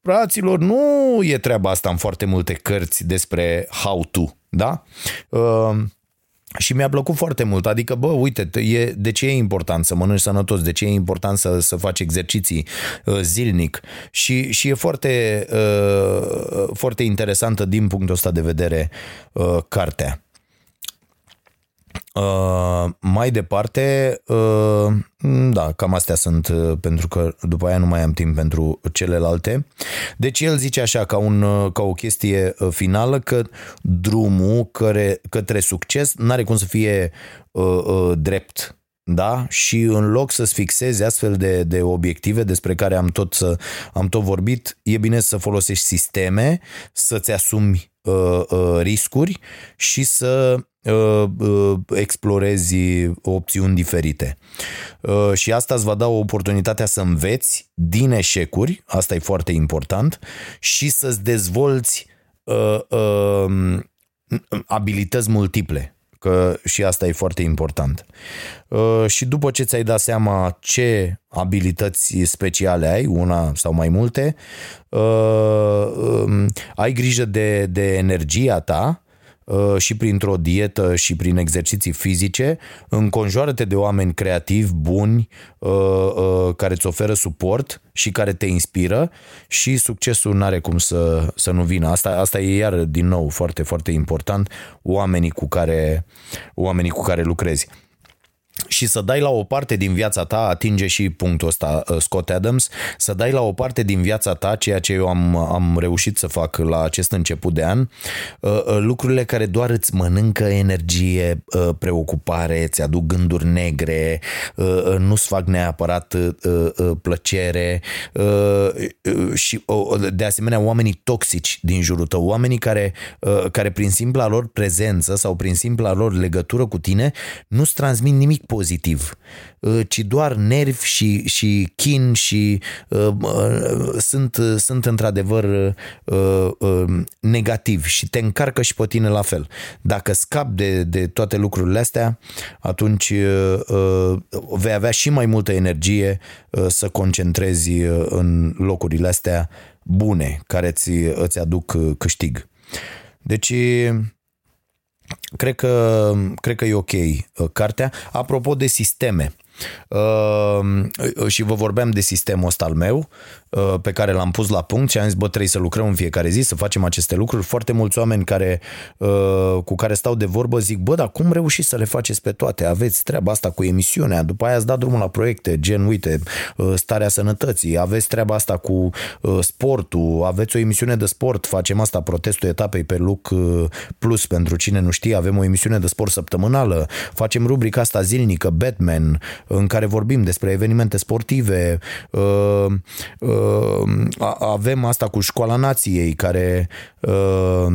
Fraților, nu e treaba asta în foarte multe cărți despre how to, da? Uh, și mi-a plăcut foarte mult, adică, bă, uite, e, de ce e important să mănânci sănătos, de ce e important să, să faci exerciții uh, zilnic? Și, și e foarte, uh, foarte interesantă din punctul ăsta de vedere uh, cartea. Uh, mai departe, uh, da, cam astea sunt, uh, pentru că după aia nu mai am timp pentru celelalte. Deci el zice așa, ca, un, uh, ca o chestie uh, finală, că drumul care, către succes n-are cum să fie uh, uh, drept da? Și în loc să-ți fixezi astfel de, de obiective despre care am tot, am tot vorbit, e bine să folosești sisteme, să-ți asumi uh, uh, riscuri și să Uh, uh, explorezi opțiuni diferite. Uh, și asta îți va da o oportunitatea să înveți din eșecuri, asta e foarte important, și să-ți dezvolți abilități multiple că și asta e foarte important. Și după ce ți-ai dat seama ce abilități speciale ai, una sau mai multe, um, ai grijă de, de energia ta Uh, și printr-o dietă și prin exerciții fizice, înconjoară-te de oameni creativi, buni, uh, uh, care îți oferă suport și care te inspiră și succesul nu are cum să, să nu vină. Asta, asta e iar din nou foarte, foarte important, oamenii cu care, oamenii cu care lucrezi. Și să dai la o parte din viața ta, atinge și punctul ăsta uh, Scott Adams, să dai la o parte din viața ta ceea ce eu am, am reușit să fac la acest început de an, uh, uh, lucrurile care doar îți mănâncă energie, preocupare, îți aduc gânduri negre, nu-ți fac neapărat plăcere și de asemenea oamenii toxici din jurul tău, oamenii care, care prin simpla lor prezență sau prin simpla lor legătură cu tine nu-ți transmit nimic pozitiv, uh, ci doar nervi și, și chin și uh, uh, sunt, sunt într-adevăr uh, uh, negativi și te încarcă și pe tine la fel. Dacă scap de, de toate lucrurile astea, atunci uh, uh, vei avea și mai multă energie uh, să concentrezi în locurile astea bune care îți, îți aduc câștig. Deci Cred că, cred că e ok uh, cartea. Apropo de sisteme, uh, și vă vorbeam de sistemul ăsta al meu, Uh, pe care l-am pus la punct și am zis, bă, trebuie să lucrăm în fiecare zi, să facem aceste lucruri. Foarte mulți oameni care, uh, cu care stau de vorbă zic, bă, dar cum reușiți să le faceți pe toate? Aveți treaba asta cu emisiunea, după aia ați dat drumul la proiecte, gen, uite, uh, starea sănătății, aveți treaba asta cu sportul, aveți o emisiune de sport, facem asta, protestul etapei pe Luc Plus, pentru cine nu știe, avem o emisiune de sport săptămânală, facem rubrica asta zilnică, Batman, în care vorbim despre evenimente sportive, Uh, avem asta cu școala nației care uh,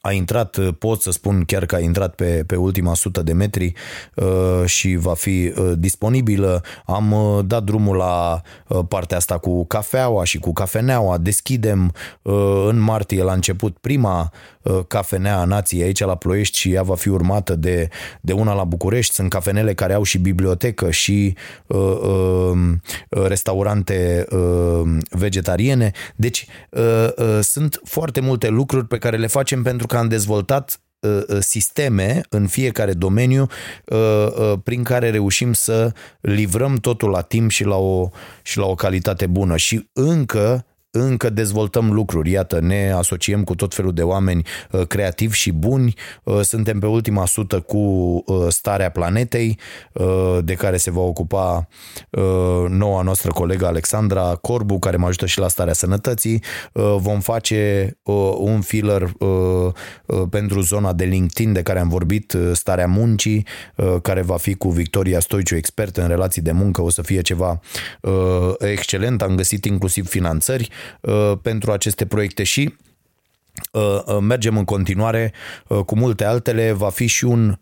a intrat, pot să spun chiar că a intrat pe, pe ultima sută de metri uh, și va fi uh, disponibilă. Am uh, dat drumul la uh, partea asta cu cafeaua și cu cafeneaua. Deschidem uh, în martie la început prima uh, cafenea a nației aici la Ploiești și ea va fi urmată de, de una la București. Sunt cafenele care au și bibliotecă și uh, uh, restaurante uh, vegetariene. Deci uh, uh, sunt foarte multe lucruri pe care le facem pentru pentru că am dezvoltat uh, uh, sisteme în fiecare domeniu uh, prin care reușim să livrăm totul la timp și la o, și la o calitate bună. Și încă încă dezvoltăm lucruri. Iată, ne asociem cu tot felul de oameni uh, creativi și buni. Uh, suntem pe ultima sută cu uh, starea planetei, de care se va ocupa noua noastră colegă Alexandra Corbu, care mă ajută și la starea sănătății. Vom face un filler pentru zona de LinkedIn de care am vorbit, starea muncii, care va fi cu Victoria Stoiciu, expert în relații de muncă. O să fie ceva excelent. Am găsit inclusiv finanțări Uh, pentru aceste proiecte și uh, uh, mergem în continuare cu multe altele. Va fi și un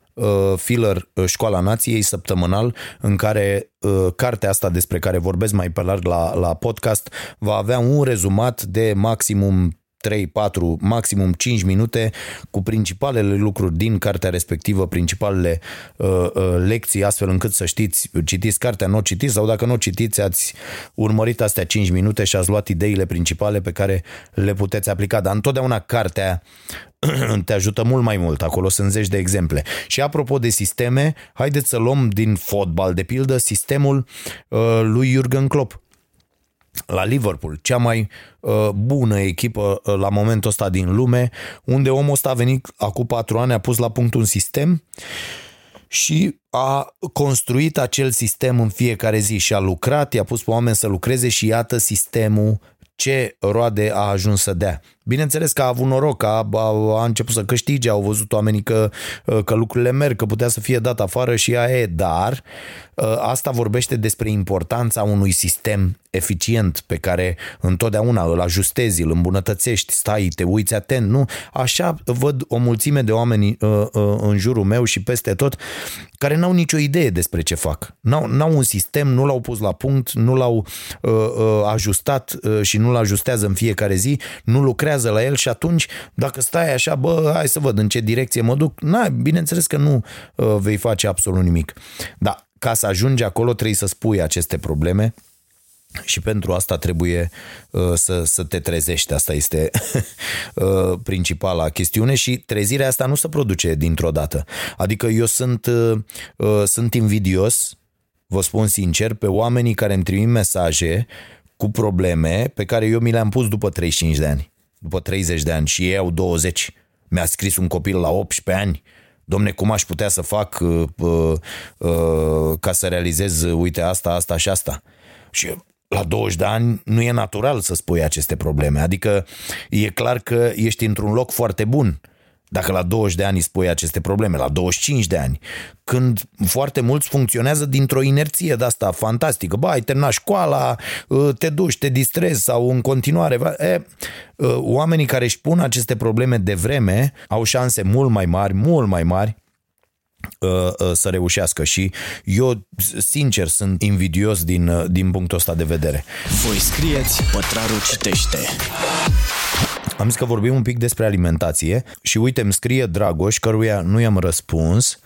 filler Școala Nației săptămânal în care cartea asta despre care vorbesc mai pe larg la, la podcast va avea un rezumat de maximum 3, 4, maximum 5 minute cu principalele lucruri din cartea respectivă, principalele uh, uh, lecții, astfel încât să știți, citiți cartea, nu o citiți sau dacă nu o citiți, ați urmărit astea 5 minute și ați luat ideile principale pe care le puteți aplica. Dar întotdeauna cartea te ajută mult mai mult, acolo sunt zeci de exemple. Și apropo de sisteme, haideți să luăm din fotbal, de pildă, sistemul uh, lui Jurgen Klopp la Liverpool, cea mai uh, bună echipă uh, la momentul ăsta din lume, unde omul ăsta a venit acum patru ani, a pus la punct un sistem și a construit acel sistem în fiecare zi și a lucrat, i-a pus pe oameni să lucreze și iată sistemul ce roade a ajuns să dea. Bineînțeles că a avut noroc, a, a, a început să câștige, au văzut oamenii că, că lucrurile merg, că putea să fie dat afară și ea e, dar asta vorbește despre importanța unui sistem eficient pe care întotdeauna îl ajustezi, îl îmbunătățești, stai, te uiți atent, nu? Așa văd o mulțime de oameni în jurul meu și peste tot care n-au nicio idee despre ce fac. N-au, n-au un sistem, nu l-au pus la punct, nu l-au uh, uh, ajustat uh, și nu l ajustează în fiecare zi, nu lucrează la el și atunci, dacă stai așa, bă, hai să văd în ce direcție mă duc, na, bineînțeles că nu uh, vei face absolut nimic. Da, ca să ajungi acolo trebuie să spui aceste probleme, și pentru asta trebuie uh, să, să te trezești. Asta este uh, principala chestiune și trezirea asta nu se produce dintr-o dată. Adică eu sunt, uh, uh, sunt invidios, vă spun sincer, pe oamenii care îmi trimit mesaje cu probleme pe care eu mi le-am pus după 35 de ani, după 30 de ani și ei au 20. Mi-a scris un copil la 18 ani, domne, cum aș putea să fac uh, uh, uh, ca să realizez, uh, uite, asta, asta și asta. Și la 20 de ani nu e natural să spui aceste probleme. Adică e clar că ești într-un loc foarte bun dacă la 20 de ani îi spui aceste probleme, la 25 de ani, când foarte mulți funcționează dintr-o inerție de asta fantastică. Ba, ai terminat școala, ă, te duci, te distrezi sau în continuare. E, ă, oamenii care își pun aceste probleme de vreme au șanse mult mai mari, mult mai mari ă, să reușească și eu sincer sunt invidios din, din punctul ăsta de vedere. Voi scrieți, pătrarul citește. Am zis că vorbim un pic despre alimentație și uite, îmi scrie Dragoș, căruia nu i-am răspuns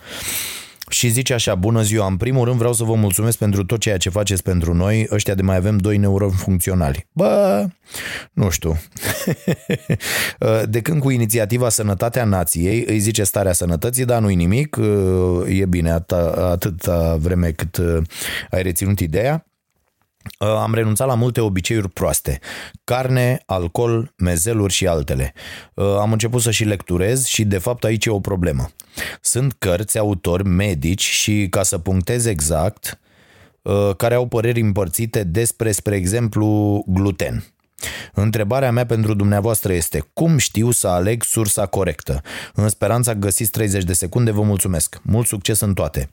și zice așa, bună ziua, în primul rând vreau să vă mulțumesc pentru tot ceea ce faceți pentru noi, ăștia de mai avem doi neuroni funcționali. Bă, nu știu. de când cu inițiativa Sănătatea Nației, îi zice starea sănătății, dar nu-i nimic, e bine atâta, atâta vreme cât ai reținut ideea. Uh, am renunțat la multe obiceiuri proaste. Carne, alcool, mezeluri și altele. Uh, am început să și lecturez și de fapt aici e o problemă. Sunt cărți, autori, medici și ca să punctez exact, uh, care au păreri împărțite despre, spre exemplu, gluten. Întrebarea mea pentru dumneavoastră este cum știu să aleg sursa corectă? În speranța că găsiți 30 de secunde, vă mulțumesc. Mult succes în toate.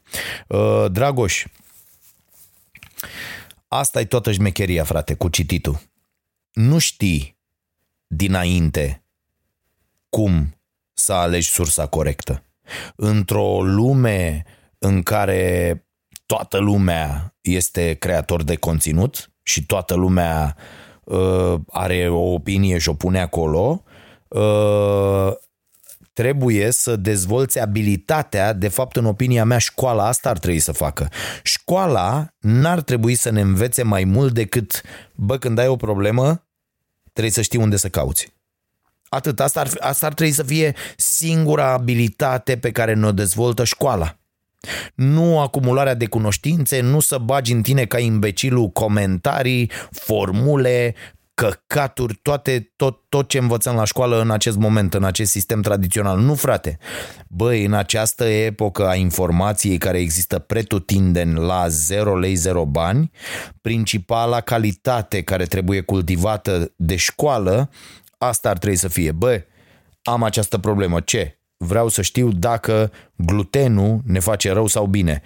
Dragoș, Asta e toată șmecheria, frate, cu cititul. Nu știi dinainte cum să alegi sursa corectă. Într-o lume în care toată lumea este creator de conținut și toată lumea uh, are o opinie și o pune acolo, uh, trebuie să dezvolți abilitatea, de fapt în opinia mea școala asta ar trebui să facă. Școala n-ar trebui să ne învețe mai mult decât, bă, când ai o problemă, trebuie să știi unde să cauți. Atât, asta ar, asta ar trebui să fie singura abilitate pe care ne-o dezvoltă școala. Nu acumularea de cunoștințe, nu să bagi în tine ca imbecilul comentarii, formule, căcaturi, toate, tot, tot ce învățăm la școală în acest moment, în acest sistem tradițional. Nu, frate. Băi, în această epocă a informației care există pretutindeni la 0 lei 0 bani, principala calitate care trebuie cultivată de școală, asta ar trebui să fie. Bă, am această problemă. Ce? Vreau să știu dacă glutenul ne face rău sau bine.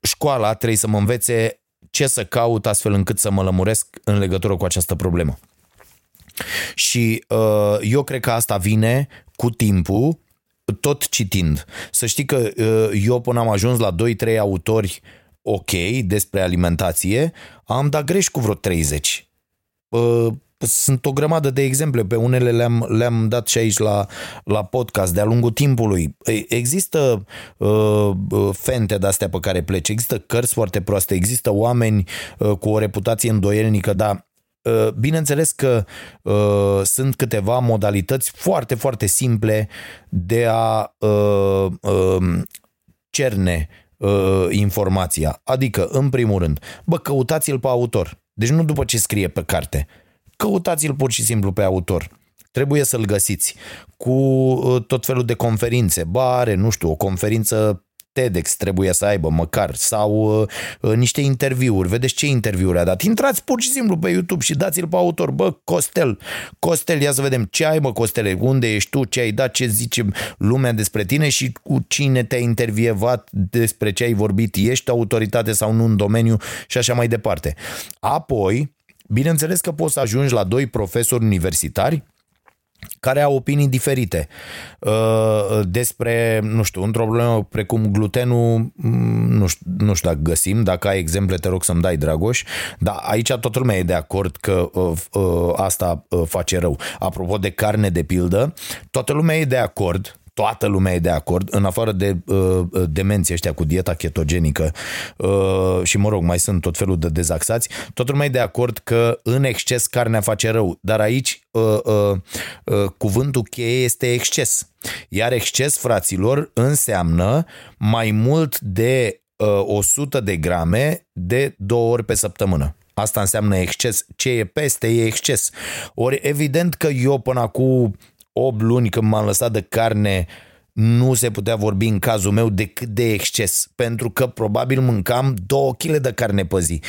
Școala trebuie să mă învețe ce să caut astfel încât să mă lămuresc în legătură cu această problemă. Și uh, eu cred că asta vine cu timpul, tot citind. Să știi că uh, eu până am ajuns la 2-3 autori ok despre alimentație, am dat greș cu vreo 30. Uh, sunt o grămadă de exemple, pe unele le-am, le-am dat și aici la, la podcast de-a lungul timpului. Există uh, uh, fente de-astea pe care pleci, există cărți foarte proaste, există oameni uh, cu o reputație îndoielnică, dar uh, Bineînțeles că uh, sunt câteva modalități foarte, foarte simple de a uh, uh, cerne uh, informația. Adică, în primul rând, bă, căutați-l pe autor. Deci nu după ce scrie pe carte căutați-l pur și simplu pe autor. Trebuie să-l găsiți cu uh, tot felul de conferințe, bare, nu știu, o conferință TEDx trebuie să aibă măcar sau uh, uh, niște interviuri. Vedeți ce interviuri a dat. Intrați pur și simplu pe YouTube și dați-l pe autor. Bă, Costel, Costel, ia să vedem ce ai, bă, Costele, unde ești tu, ce ai dat, ce zice lumea despre tine și cu cine te-ai intervievat, despre ce ai vorbit, ești autoritate sau nu în domeniu și așa mai departe. Apoi, Bineînțeles că poți să ajungi la doi profesori universitari care au opinii diferite uh, despre, nu știu, într-o problemă precum glutenul, mm, nu știu, nu știu dacă găsim, dacă ai exemple, te rog să-mi dai, Dragoș, dar aici toată lumea e de acord că uh, uh, asta face rău. Apropo de carne, de pildă, toată lumea e de acord toată lumea e de acord, în afară de uh, demenții ăștia cu dieta ketogenică uh, și, mă rog, mai sunt tot felul de dezaxați, toată lumea e de acord că în exces carnea face rău, dar aici uh, uh, uh, cuvântul cheie este exces. Iar exces, fraților, înseamnă mai mult de uh, 100 de grame de două ori pe săptămână. Asta înseamnă exces. Ce e peste e exces. Ori evident că eu până acum 8 luni când m-am lăsat de carne nu se putea vorbi în cazul meu decât de exces, pentru că probabil mâncam două kg de carne pe zi.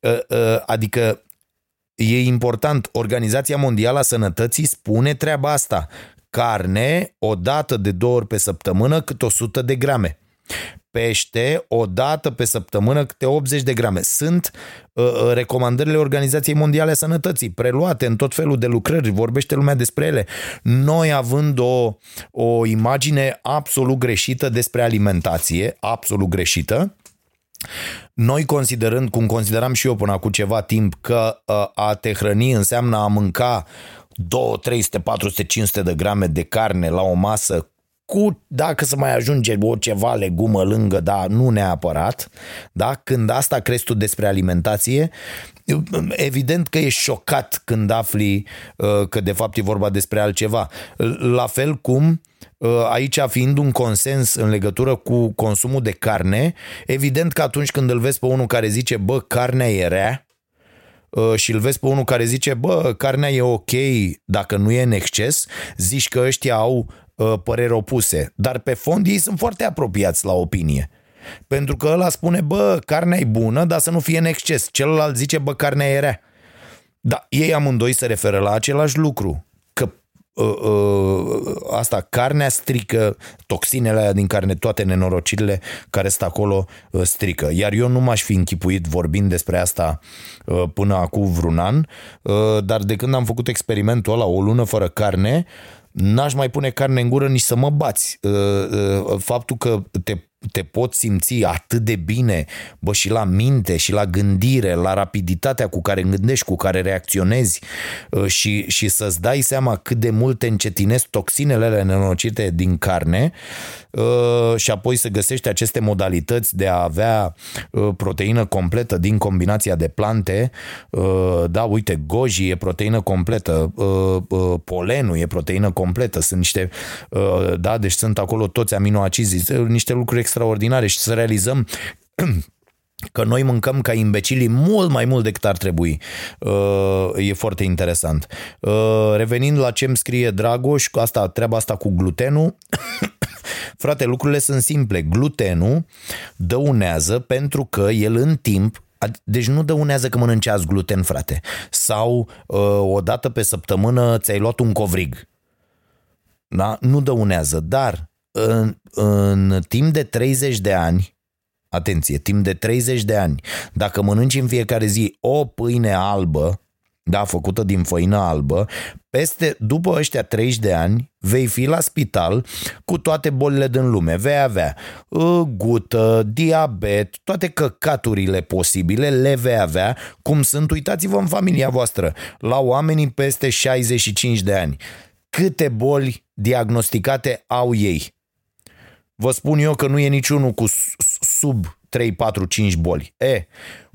Uh, uh, adică e important, Organizația Mondială a Sănătății spune treaba asta. Carne o dată de două ori pe săptămână cât 100 de grame pește o dată pe săptămână câte 80 de grame. Sunt uh, uh, recomandările Organizației Mondiale a Sănătății, preluate în tot felul de lucrări, vorbește lumea despre ele. Noi având o, o imagine absolut greșită despre alimentație, absolut greșită, noi considerând, cum consideram și eu până acum ceva timp, că uh, a te hrăni înseamnă a mânca 2, 300, 400, 500 de grame de carne la o masă cu, dacă să mai ajunge o ceva legumă lângă, da, nu neapărat, da, când asta crezi tu despre alimentație, evident că ești șocat când afli uh, că de fapt e vorba despre altceva. La fel cum uh, aici fiind un consens în legătură cu consumul de carne, evident că atunci când îl vezi pe unul care zice, bă, carnea e rea, uh, și îl vezi pe unul care zice, bă, carnea e ok dacă nu e în exces, zici că ăștia au Uh, păreri opuse, dar pe fond ei sunt foarte apropiați la opinie. Pentru că ăla spune, bă, carnea e bună, dar să nu fie în exces. Celălalt zice, bă, carnea e rea. Da, ei amândoi se referă la același lucru. Că uh, uh, asta, carnea strică, toxinele aia din carne, toate nenorocirile care sunt acolo uh, strică. Iar eu nu m-aș fi închipuit vorbind despre asta uh, până acum vreun an, uh, dar de când am făcut experimentul ăla, o lună fără carne, n-aș mai pune carne în gură nici să mă bați. Uh, uh, faptul că te te poți simți atât de bine, bă, și la minte, și la gândire, la rapiditatea cu care gândești, cu care reacționezi uh, și, și să-ți dai seama cât de mult te încetinesc toxinele nenocite din carne uh, și apoi să găsești aceste modalități de a avea uh, proteină completă din combinația de plante. Da, uite, goji e proteină completă, polenul e proteină completă, sunt niște, da, deci sunt acolo toți aminoacizi, niște lucruri extraordinare și să realizăm că noi mâncăm ca imbecilii mult mai mult decât ar trebui. Uh, e foarte interesant. Uh, revenind la ce îmi scrie Dragoș, asta, treaba asta cu glutenul, frate, lucrurile sunt simple. Glutenul dăunează pentru că el în timp deci nu dăunează că mănânci azi gluten, frate. Sau uh, o dată pe săptămână ți-ai luat un covrig. Da? Nu dăunează, dar în, în timp de 30 de ani, atenție, timp de 30 de ani, dacă mănânci în fiecare zi o pâine albă, da, făcută din făină albă, peste, după ăștia 30 de ani, vei fi la spital cu toate bolile din lume. Vei avea uh, gută, diabet, toate căcaturile posibile le vei avea, cum sunt, uitați-vă în familia voastră, la oamenii peste 65 de ani. Câte boli diagnosticate au ei? Vă spun eu că nu e niciunul cu sub 3, 4, 5 boli. E,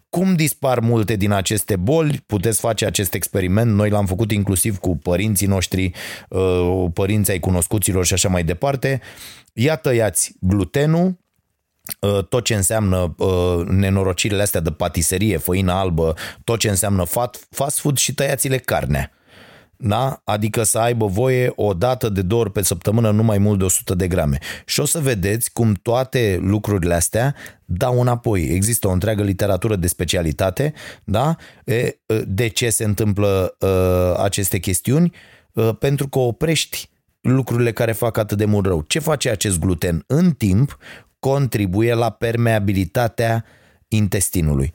cum dispar multe din aceste boli? Puteți face acest experiment. Noi l-am făcut inclusiv cu părinții noștri, uh, părinții ai cunoscuților și așa mai departe. Ia tăiați glutenul, uh, tot ce înseamnă uh, nenorocirile astea de patiserie, făină albă, tot ce înseamnă fast food și tăiați-le carnea da? adică să aibă voie o dată de două ori pe săptămână, nu mai mult de 100 de grame. Și o să vedeți cum toate lucrurile astea dau înapoi. Există o întreagă literatură de specialitate, da? de ce se întâmplă uh, aceste chestiuni? Uh, pentru că oprești lucrurile care fac atât de mult rău. Ce face acest gluten? În timp contribuie la permeabilitatea intestinului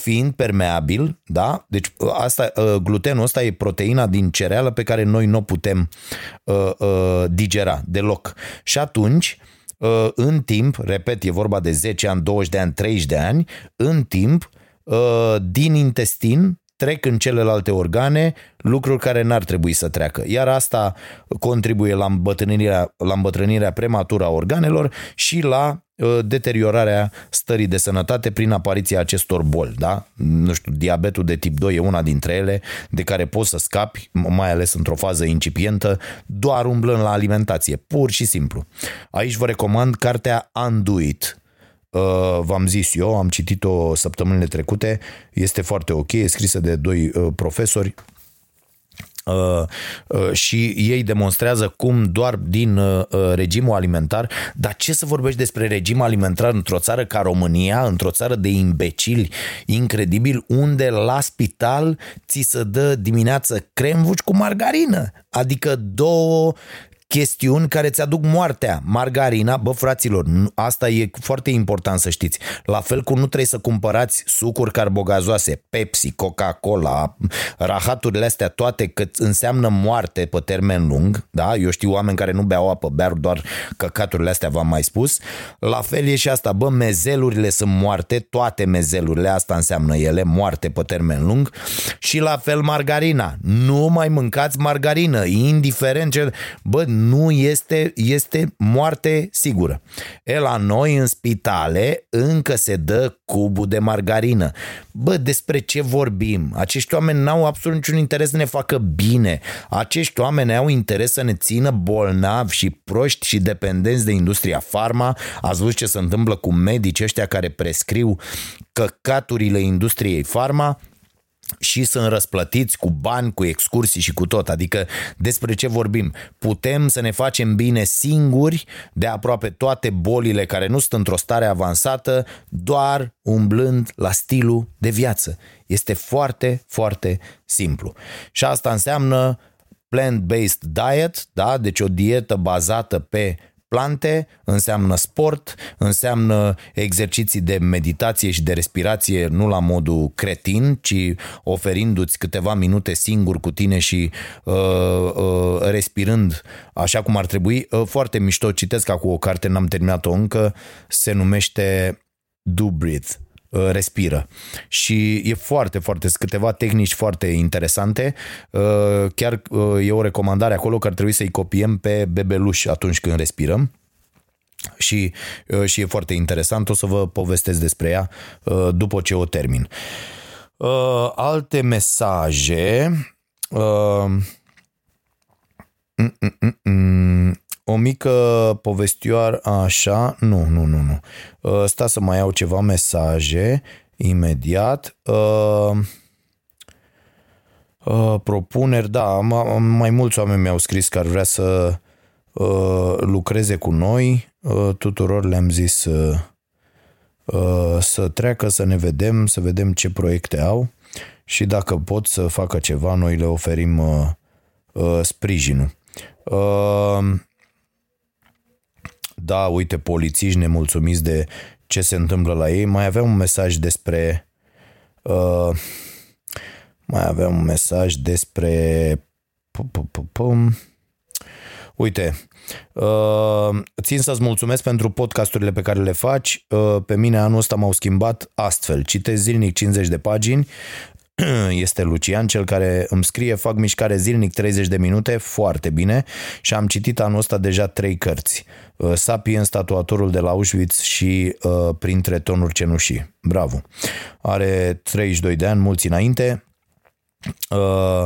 fiind permeabil, da? Deci asta, uh, glutenul ăsta e proteina din cereală pe care noi nu o putem uh, uh, digera deloc. Și atunci, uh, în timp, repet, e vorba de 10 ani, 20 de ani, 30 de ani, în timp, uh, din intestin trec în celelalte organe lucruri care n-ar trebui să treacă. Iar asta contribuie la îmbătrânirea, la îmbătrânirea prematură a organelor și la uh, deteriorarea stării de sănătate prin apariția acestor boli, da? Nu știu, diabetul de tip 2 e una dintre ele de care poți să scapi, mai ales într-o fază incipientă, doar umblând la alimentație, pur și simplu. Aici vă recomand cartea Unduit, Uh, v-am zis eu, am citit-o săptămânile trecute, este foarte ok, e scrisă de doi uh, profesori Uh, uh, și ei demonstrează cum doar din uh, uh, regimul alimentar, dar ce să vorbești despre regim alimentar într-o țară ca România, într-o țară de imbecili incredibil, unde la spital ți se dă dimineață cremvuci cu margarină, adică două chestiuni care ți aduc moartea. Margarina, bă fraților, asta e foarte important să știți. La fel cum nu trebuie să cumpărați sucuri carbogazoase, Pepsi, Coca-Cola, rahaturile astea toate că înseamnă moarte pe termen lung, da? Eu știu oameni care nu beau apă, beau doar căcaturile astea, v-am mai spus. La fel e și asta, bă, mezelurile sunt moarte, toate mezelurile, asta înseamnă ele, moarte pe termen lung. Și la fel margarina. Nu mai mâncați margarină, indiferent ce... Bă, nu este, este moarte sigură. E la noi în spitale încă se dă cubul de margarină. Bă, despre ce vorbim? Acești oameni n-au absolut niciun interes să ne facă bine. Acești oameni au interes să ne țină bolnavi și proști și dependenți de industria farma. Ați văzut ce se întâmplă cu medici ăștia care prescriu căcaturile industriei farma? Și sunt răsplătiți cu bani, cu excursii și cu tot. Adică despre ce vorbim? Putem să ne facem bine singuri de aproape toate bolile care nu sunt într-o stare avansată, doar umblând la stilul de viață. Este foarte, foarte simplu. Și asta înseamnă plant-based diet, da? deci o dietă bazată pe plante, înseamnă sport, înseamnă exerciții de meditație și de respirație, nu la modul cretin, ci oferindu-ți câteva minute singur cu tine și uh, uh, respirând așa cum ar trebui. Uh, foarte mișto, citesc acum o carte, n-am terminat-o încă, se numește Do Breathe uh, respiră. Și e foarte, foarte, câteva tehnici foarte interesante. Uh, chiar uh, e o recomandare acolo că ar trebui să-i copiem pe bebeluși atunci când respirăm și, și e foarte interesant. O să vă povestesc despre ea după ce o termin. Alte mesaje. Mm, mm, mm, o mică povestioară, așa, nu, nu, nu, nu. Uh, sta să mai iau ceva mesaje imediat. Uh, uh, propuneri, da, mai mulți oameni mi-au scris că ar vrea să uh, lucreze cu noi. Uh, tuturor le-am zis uh, uh, să treacă, să ne vedem, să vedem ce proiecte au și dacă pot să facă ceva, noi le oferim uh, uh, sprijinul. Uh, da, uite, polițiști nemulțumiți de ce se întâmplă la ei. Mai aveam un mesaj despre... Uh, mai aveam un mesaj despre... Uite, uh, țin să-ți mulțumesc pentru podcasturile pe care le faci. Uh, pe mine anul ăsta m-au schimbat astfel. Citez zilnic 50 de pagini, este Lucian, cel care îmi scrie, fac mișcare zilnic 30 de minute, foarte bine și am citit anul ăsta deja trei cărți. Uh, Sapiens, tatuatorul de la Auschwitz și uh, Printre tonuri cenușii. Bravo! Are 32 de ani, mulți înainte uh,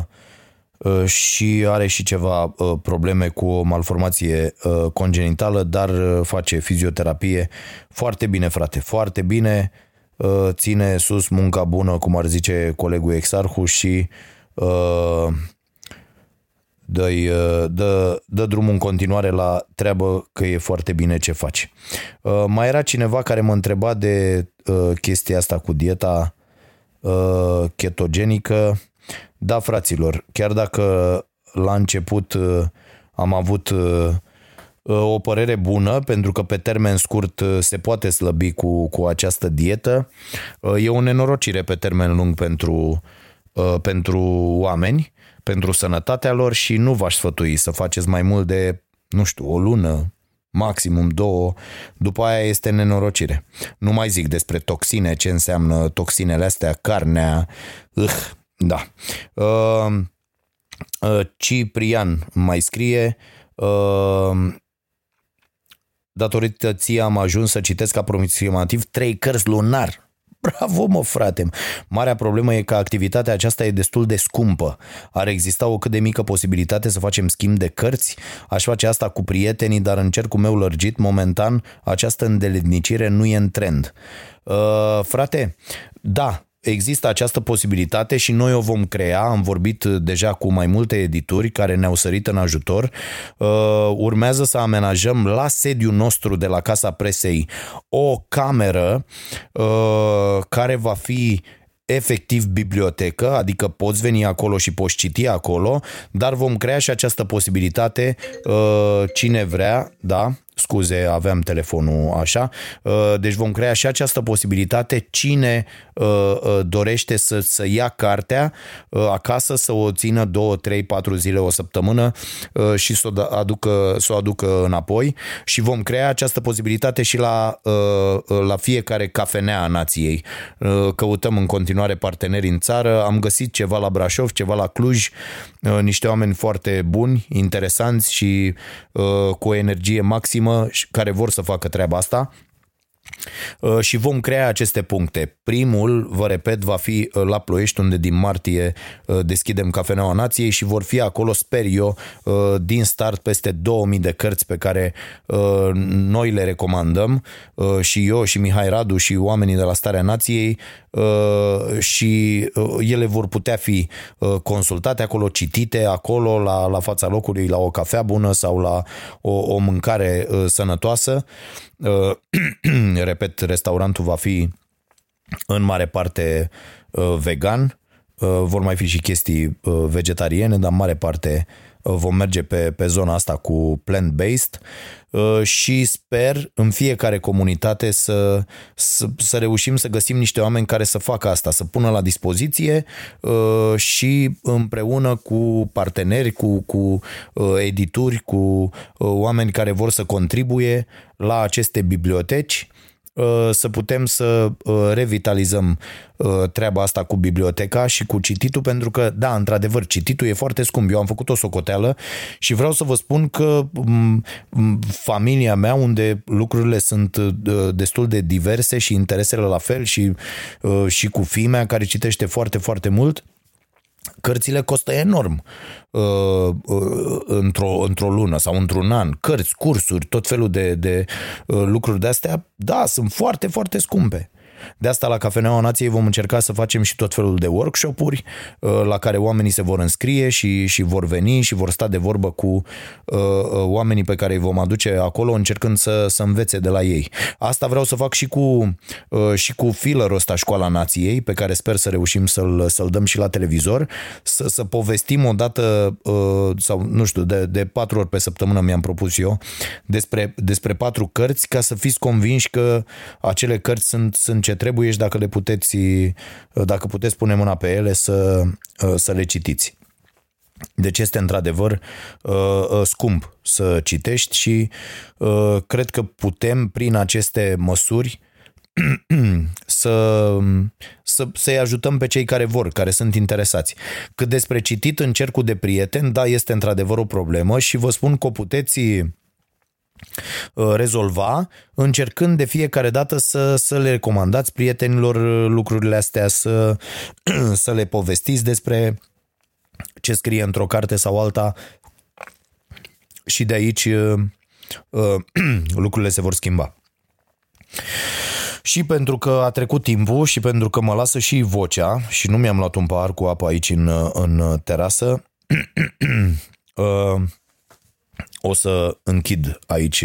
uh, și are și ceva uh, probleme cu o malformație uh, congenitală, dar face fizioterapie foarte bine, frate, foarte bine Uh, ține sus munca bună, cum ar zice colegul Exarhu și uh, dă, uh, dă, dă drumul în continuare la treabă că e foarte bine ce faci. Mai era cineva care mă întreba de chestia asta cu dieta ketogenică. Da, fraților, chiar dacă la început am avut o părere bună, pentru că pe termen scurt uh, se poate slăbi cu, cu această dietă. Uh, e o nenorocire pe termen lung pentru, uh, pentru oameni, pentru sănătatea lor și nu v-aș sfătui să faceți mai mult de, nu știu, o lună, maximum două, după aia este nenorocire. Nu mai zic despre toxine, ce înseamnă toxinele astea, carnea, uh, da. Uh, uh, Ciprian mai scrie, uh, datorită ție am ajuns să citesc aproximativ trei cărți lunar. Bravo, mă, frate! Marea problemă e că activitatea aceasta e destul de scumpă. Ar exista o cât de mică posibilitate să facem schimb de cărți? Aș face asta cu prietenii, dar în cercul meu lărgit, momentan, această îndeletnicire nu e în trend. Uh, frate, da, există această posibilitate și noi o vom crea. Am vorbit deja cu mai multe edituri care ne-au sărit în ajutor. Uh, urmează să amenajăm la sediul nostru de la Casa Presei o cameră uh, care va fi efectiv bibliotecă, adică poți veni acolo și poți citi acolo, dar vom crea și această posibilitate, uh, cine vrea, da, scuze, aveam telefonul așa, uh, deci vom crea și această posibilitate, cine uh, dorește să, să ia cartea acasă, să o țină 2, 3, 4 zile, o săptămână și să o da, aducă, să o aducă înapoi. Și vom crea această posibilitate și la, la fiecare cafenea a nației. Căutăm în continuare parteneri în țară, am găsit ceva la Brașov, ceva la Cluj, niște oameni foarte buni, interesanți și cu o energie maximă care vor să facă treaba asta Uh, și vom crea aceste puncte. Primul, vă repet, va fi uh, la Ploiești, unde din martie uh, deschidem Cafeneaua Nației și vor fi acolo, sper eu, din start peste 2000 de cărți pe care noi le recomandăm și eu și Mihai Radu și oamenii de la Starea Nației și ele vor putea fi consultate acolo, citite acolo, la, la fața locului, la o cafea bună sau la o, o mâncare sănătoasă. Uh, repet, restaurantul va fi în mare parte uh, vegan, uh, vor mai fi și chestii vegetariene, dar în mare parte vom merge pe, pe zona asta cu plant-based și sper în fiecare comunitate să, să, să reușim să găsim niște oameni care să facă asta, să pună la dispoziție și împreună cu parteneri, cu, cu edituri, cu oameni care vor să contribuie la aceste biblioteci. Uh, să putem să uh, revitalizăm uh, treaba asta cu biblioteca și cu cititul, pentru că, da, într-adevăr, cititul e foarte scump. Eu am făcut o socoteală și vreau să vă spun că mm, mm, familia mea, unde lucrurile sunt destul de diverse și interesele la fel și, și cu fimea care citește foarte, foarte mult, Cărțile costă enorm uh, uh, într-o, într-o lună sau într-un an. Cărți, cursuri, tot felul de, de uh, lucruri de astea, da, sunt foarte, foarte scumpe. De asta la Cafeneaua Nației vom încerca să facem și tot felul de workshop-uri uh, la care oamenii se vor înscrie și, și vor veni și vor sta de vorbă cu uh, uh, oamenii pe care îi vom aduce acolo încercând să, să învețe de la ei. Asta vreau să fac și cu, și cu fillerul ăsta Școala Nației, pe care sper să reușim să-l, să-l dăm și la televizor, să, să povestim o dată sau nu știu, de, de patru ori pe săptămână mi-am propus eu despre, despre patru cărți ca să fiți convinși că acele cărți sunt, sunt ce trebuie și dacă le puteți, dacă puteți pune mâna pe ele să, să le citiți. Deci este într-adevăr uh, uh, scump să citești și uh, cred că putem prin aceste măsuri să, să, să-i ajutăm pe cei care vor, care sunt interesați. Cât despre citit în cercul de prieteni, da, este într-adevăr o problemă și vă spun că o puteți Uh, rezolva, încercând de fiecare dată să, să le recomandați prietenilor uh, lucrurile astea, să, să le povestiți despre ce scrie într-o carte sau alta și de aici uh, lucrurile se vor schimba. Și pentru că a trecut timpul și pentru că mă lasă și vocea și nu mi-am luat un pahar cu apă aici în, în terasă, o să închid aici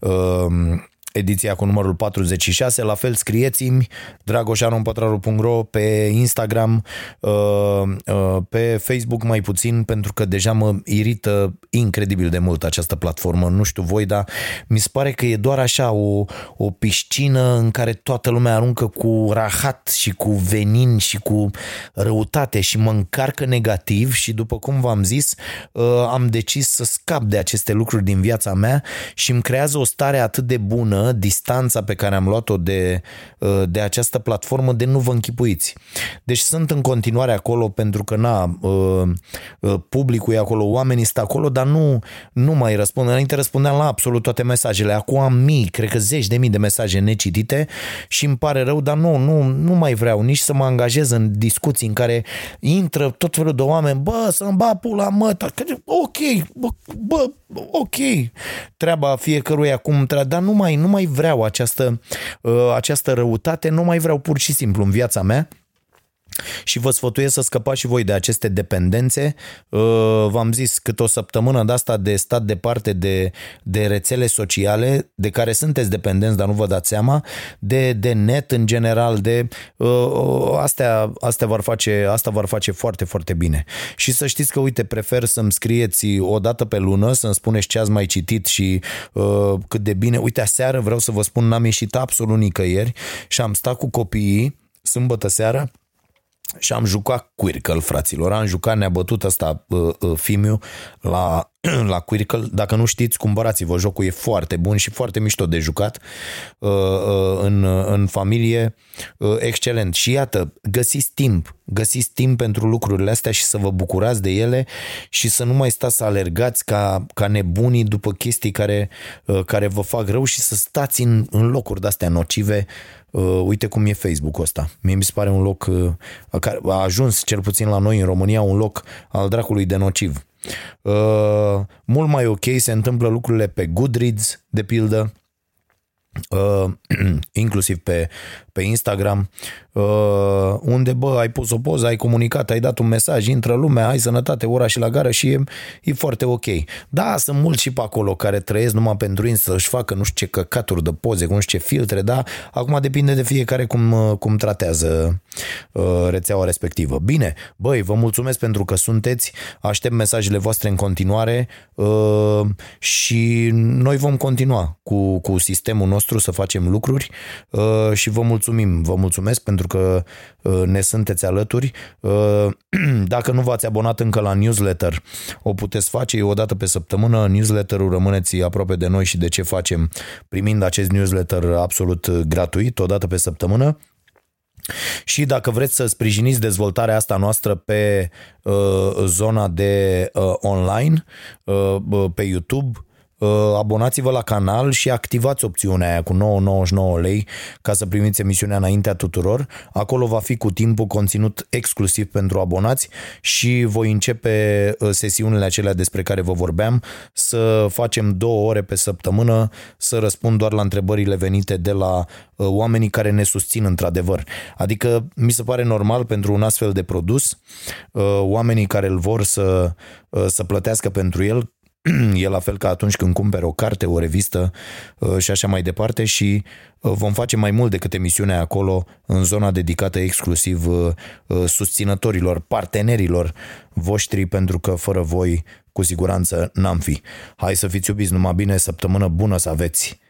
uh, ediția cu numărul 46. La fel scrieți-mi dragoșaronpătraru.ro pe Instagram, uh, uh, pe Facebook mai puțin, pentru că deja mă irită incredibil de mult această platformă. Nu știu voi, dar mi se pare că e doar așa o, o piscină în care toată lumea aruncă cu rahat și cu venin și cu răutate și mă încarcă negativ și după cum v-am zis, uh, am decis să scap de aceste lucruri din viața mea și îmi creează o stare atât de bună distanța pe care am luat-o de, uh, de această platformă de nu vă închipuiți. Deci sunt în continuare acolo pentru că na, uh, uh, publicul e acolo, oamenii stă acolo, dar nu, nu mai răspund. Înainte răspundeam la absolut toate mesajele. Acum am mii, cred că zeci de mii de mesaje necitite și îmi pare rău, dar nu, nu, nu mai vreau nici să mă angajez în discuții în care intră tot felul de oameni, bă, să-mi ba pula măta, ok, bă, bă, ok, treaba fiecărui acum, dar nu mai, nu mai vreau această, uh, această răutate, nu mai vreau pur și simplu în viața mea și vă sfătuiesc să scăpați și voi de aceste dependențe. Uh, v-am zis cât o săptămână de asta de stat departe de, de rețele sociale de care sunteți dependenți, dar nu vă dați seama, de, de net în general, de uh, astea, astea vor face, asta vor face foarte, foarte bine. Și să știți că, uite, prefer să-mi scrieți o dată pe lună, să-mi spuneți ce ați mai citit și uh, cât de bine. Uite, aseară vreau să vă spun, n-am ieșit absolut nicăieri și am stat cu copiii sâmbătă seara și am jucat Quirkle, fraților. Am jucat, ne-a bătut ăsta uh, uh, Fimiu la, la Quirkle. Dacă nu știți, cumpărați-vă jocul, e foarte bun și foarte mișto de jucat uh, uh, în, în familie. Uh, excelent. Și iată, găsiți timp. Găsiți timp pentru lucrurile astea și să vă bucurați de ele și să nu mai stați să alergați ca, ca nebunii după chestii care, uh, care vă fac rău și să stați în, în locuri de-astea nocive Uh, uite cum e Facebook-ul ăsta. Mie mi se pare un loc uh, care a ajuns cel puțin la noi în România un loc al dracului de nociv. Uh, mult mai ok se întâmplă lucrurile pe Goodreads, de pildă, Uh, inclusiv pe, pe Instagram, uh, unde, bă, ai pus o poză, ai comunicat, ai dat un mesaj, intră lumea, ai sănătate, ora și la gară și e, e foarte ok. Da, sunt mulți și pe acolo care trăiesc numai pentru Insta, să-și facă nu știu ce căcaturi de poze, nu știu ce filtre, da, acum depinde de fiecare cum, uh, cum tratează uh, rețeaua respectivă. Bine, băi, vă mulțumesc pentru că sunteți, aștept mesajele voastre în continuare uh, și noi vom continua cu, cu sistemul nostru să facem lucruri uh, și vă mulțumim, vă mulțumesc pentru că uh, ne sunteți alături. Uh, dacă nu v-ați abonat încă la newsletter, o puteți face, e o dată pe săptămână. Newsletterul rămâneți aproape de noi și de ce facem primind acest newsletter absolut gratuit, o dată pe săptămână. Și dacă vreți să sprijiniți dezvoltarea asta noastră pe uh, zona de uh, online, uh, pe YouTube, Uh, abonați-vă la canal și activați opțiunea aia cu 9,99 lei ca să primiți emisiunea înaintea tuturor. Acolo va fi cu timpul conținut exclusiv pentru abonați și voi începe uh, sesiunile acelea despre care vă vorbeam să facem două ore pe săptămână să răspund doar la întrebările venite de la uh, oamenii care ne susțin într-adevăr. Adică mi se pare normal pentru un astfel de produs oamenii care îl vor să, să plătească pentru el e la fel ca atunci când cumperi o carte, o revistă uh, și așa mai departe și uh, vom face mai mult decât emisiunea acolo în zona dedicată exclusiv uh, susținătorilor, partenerilor voștri, pentru că fără voi cu siguranță n-am fi. Hai să fiți iubiți, numai bine, săptămână bună să aveți!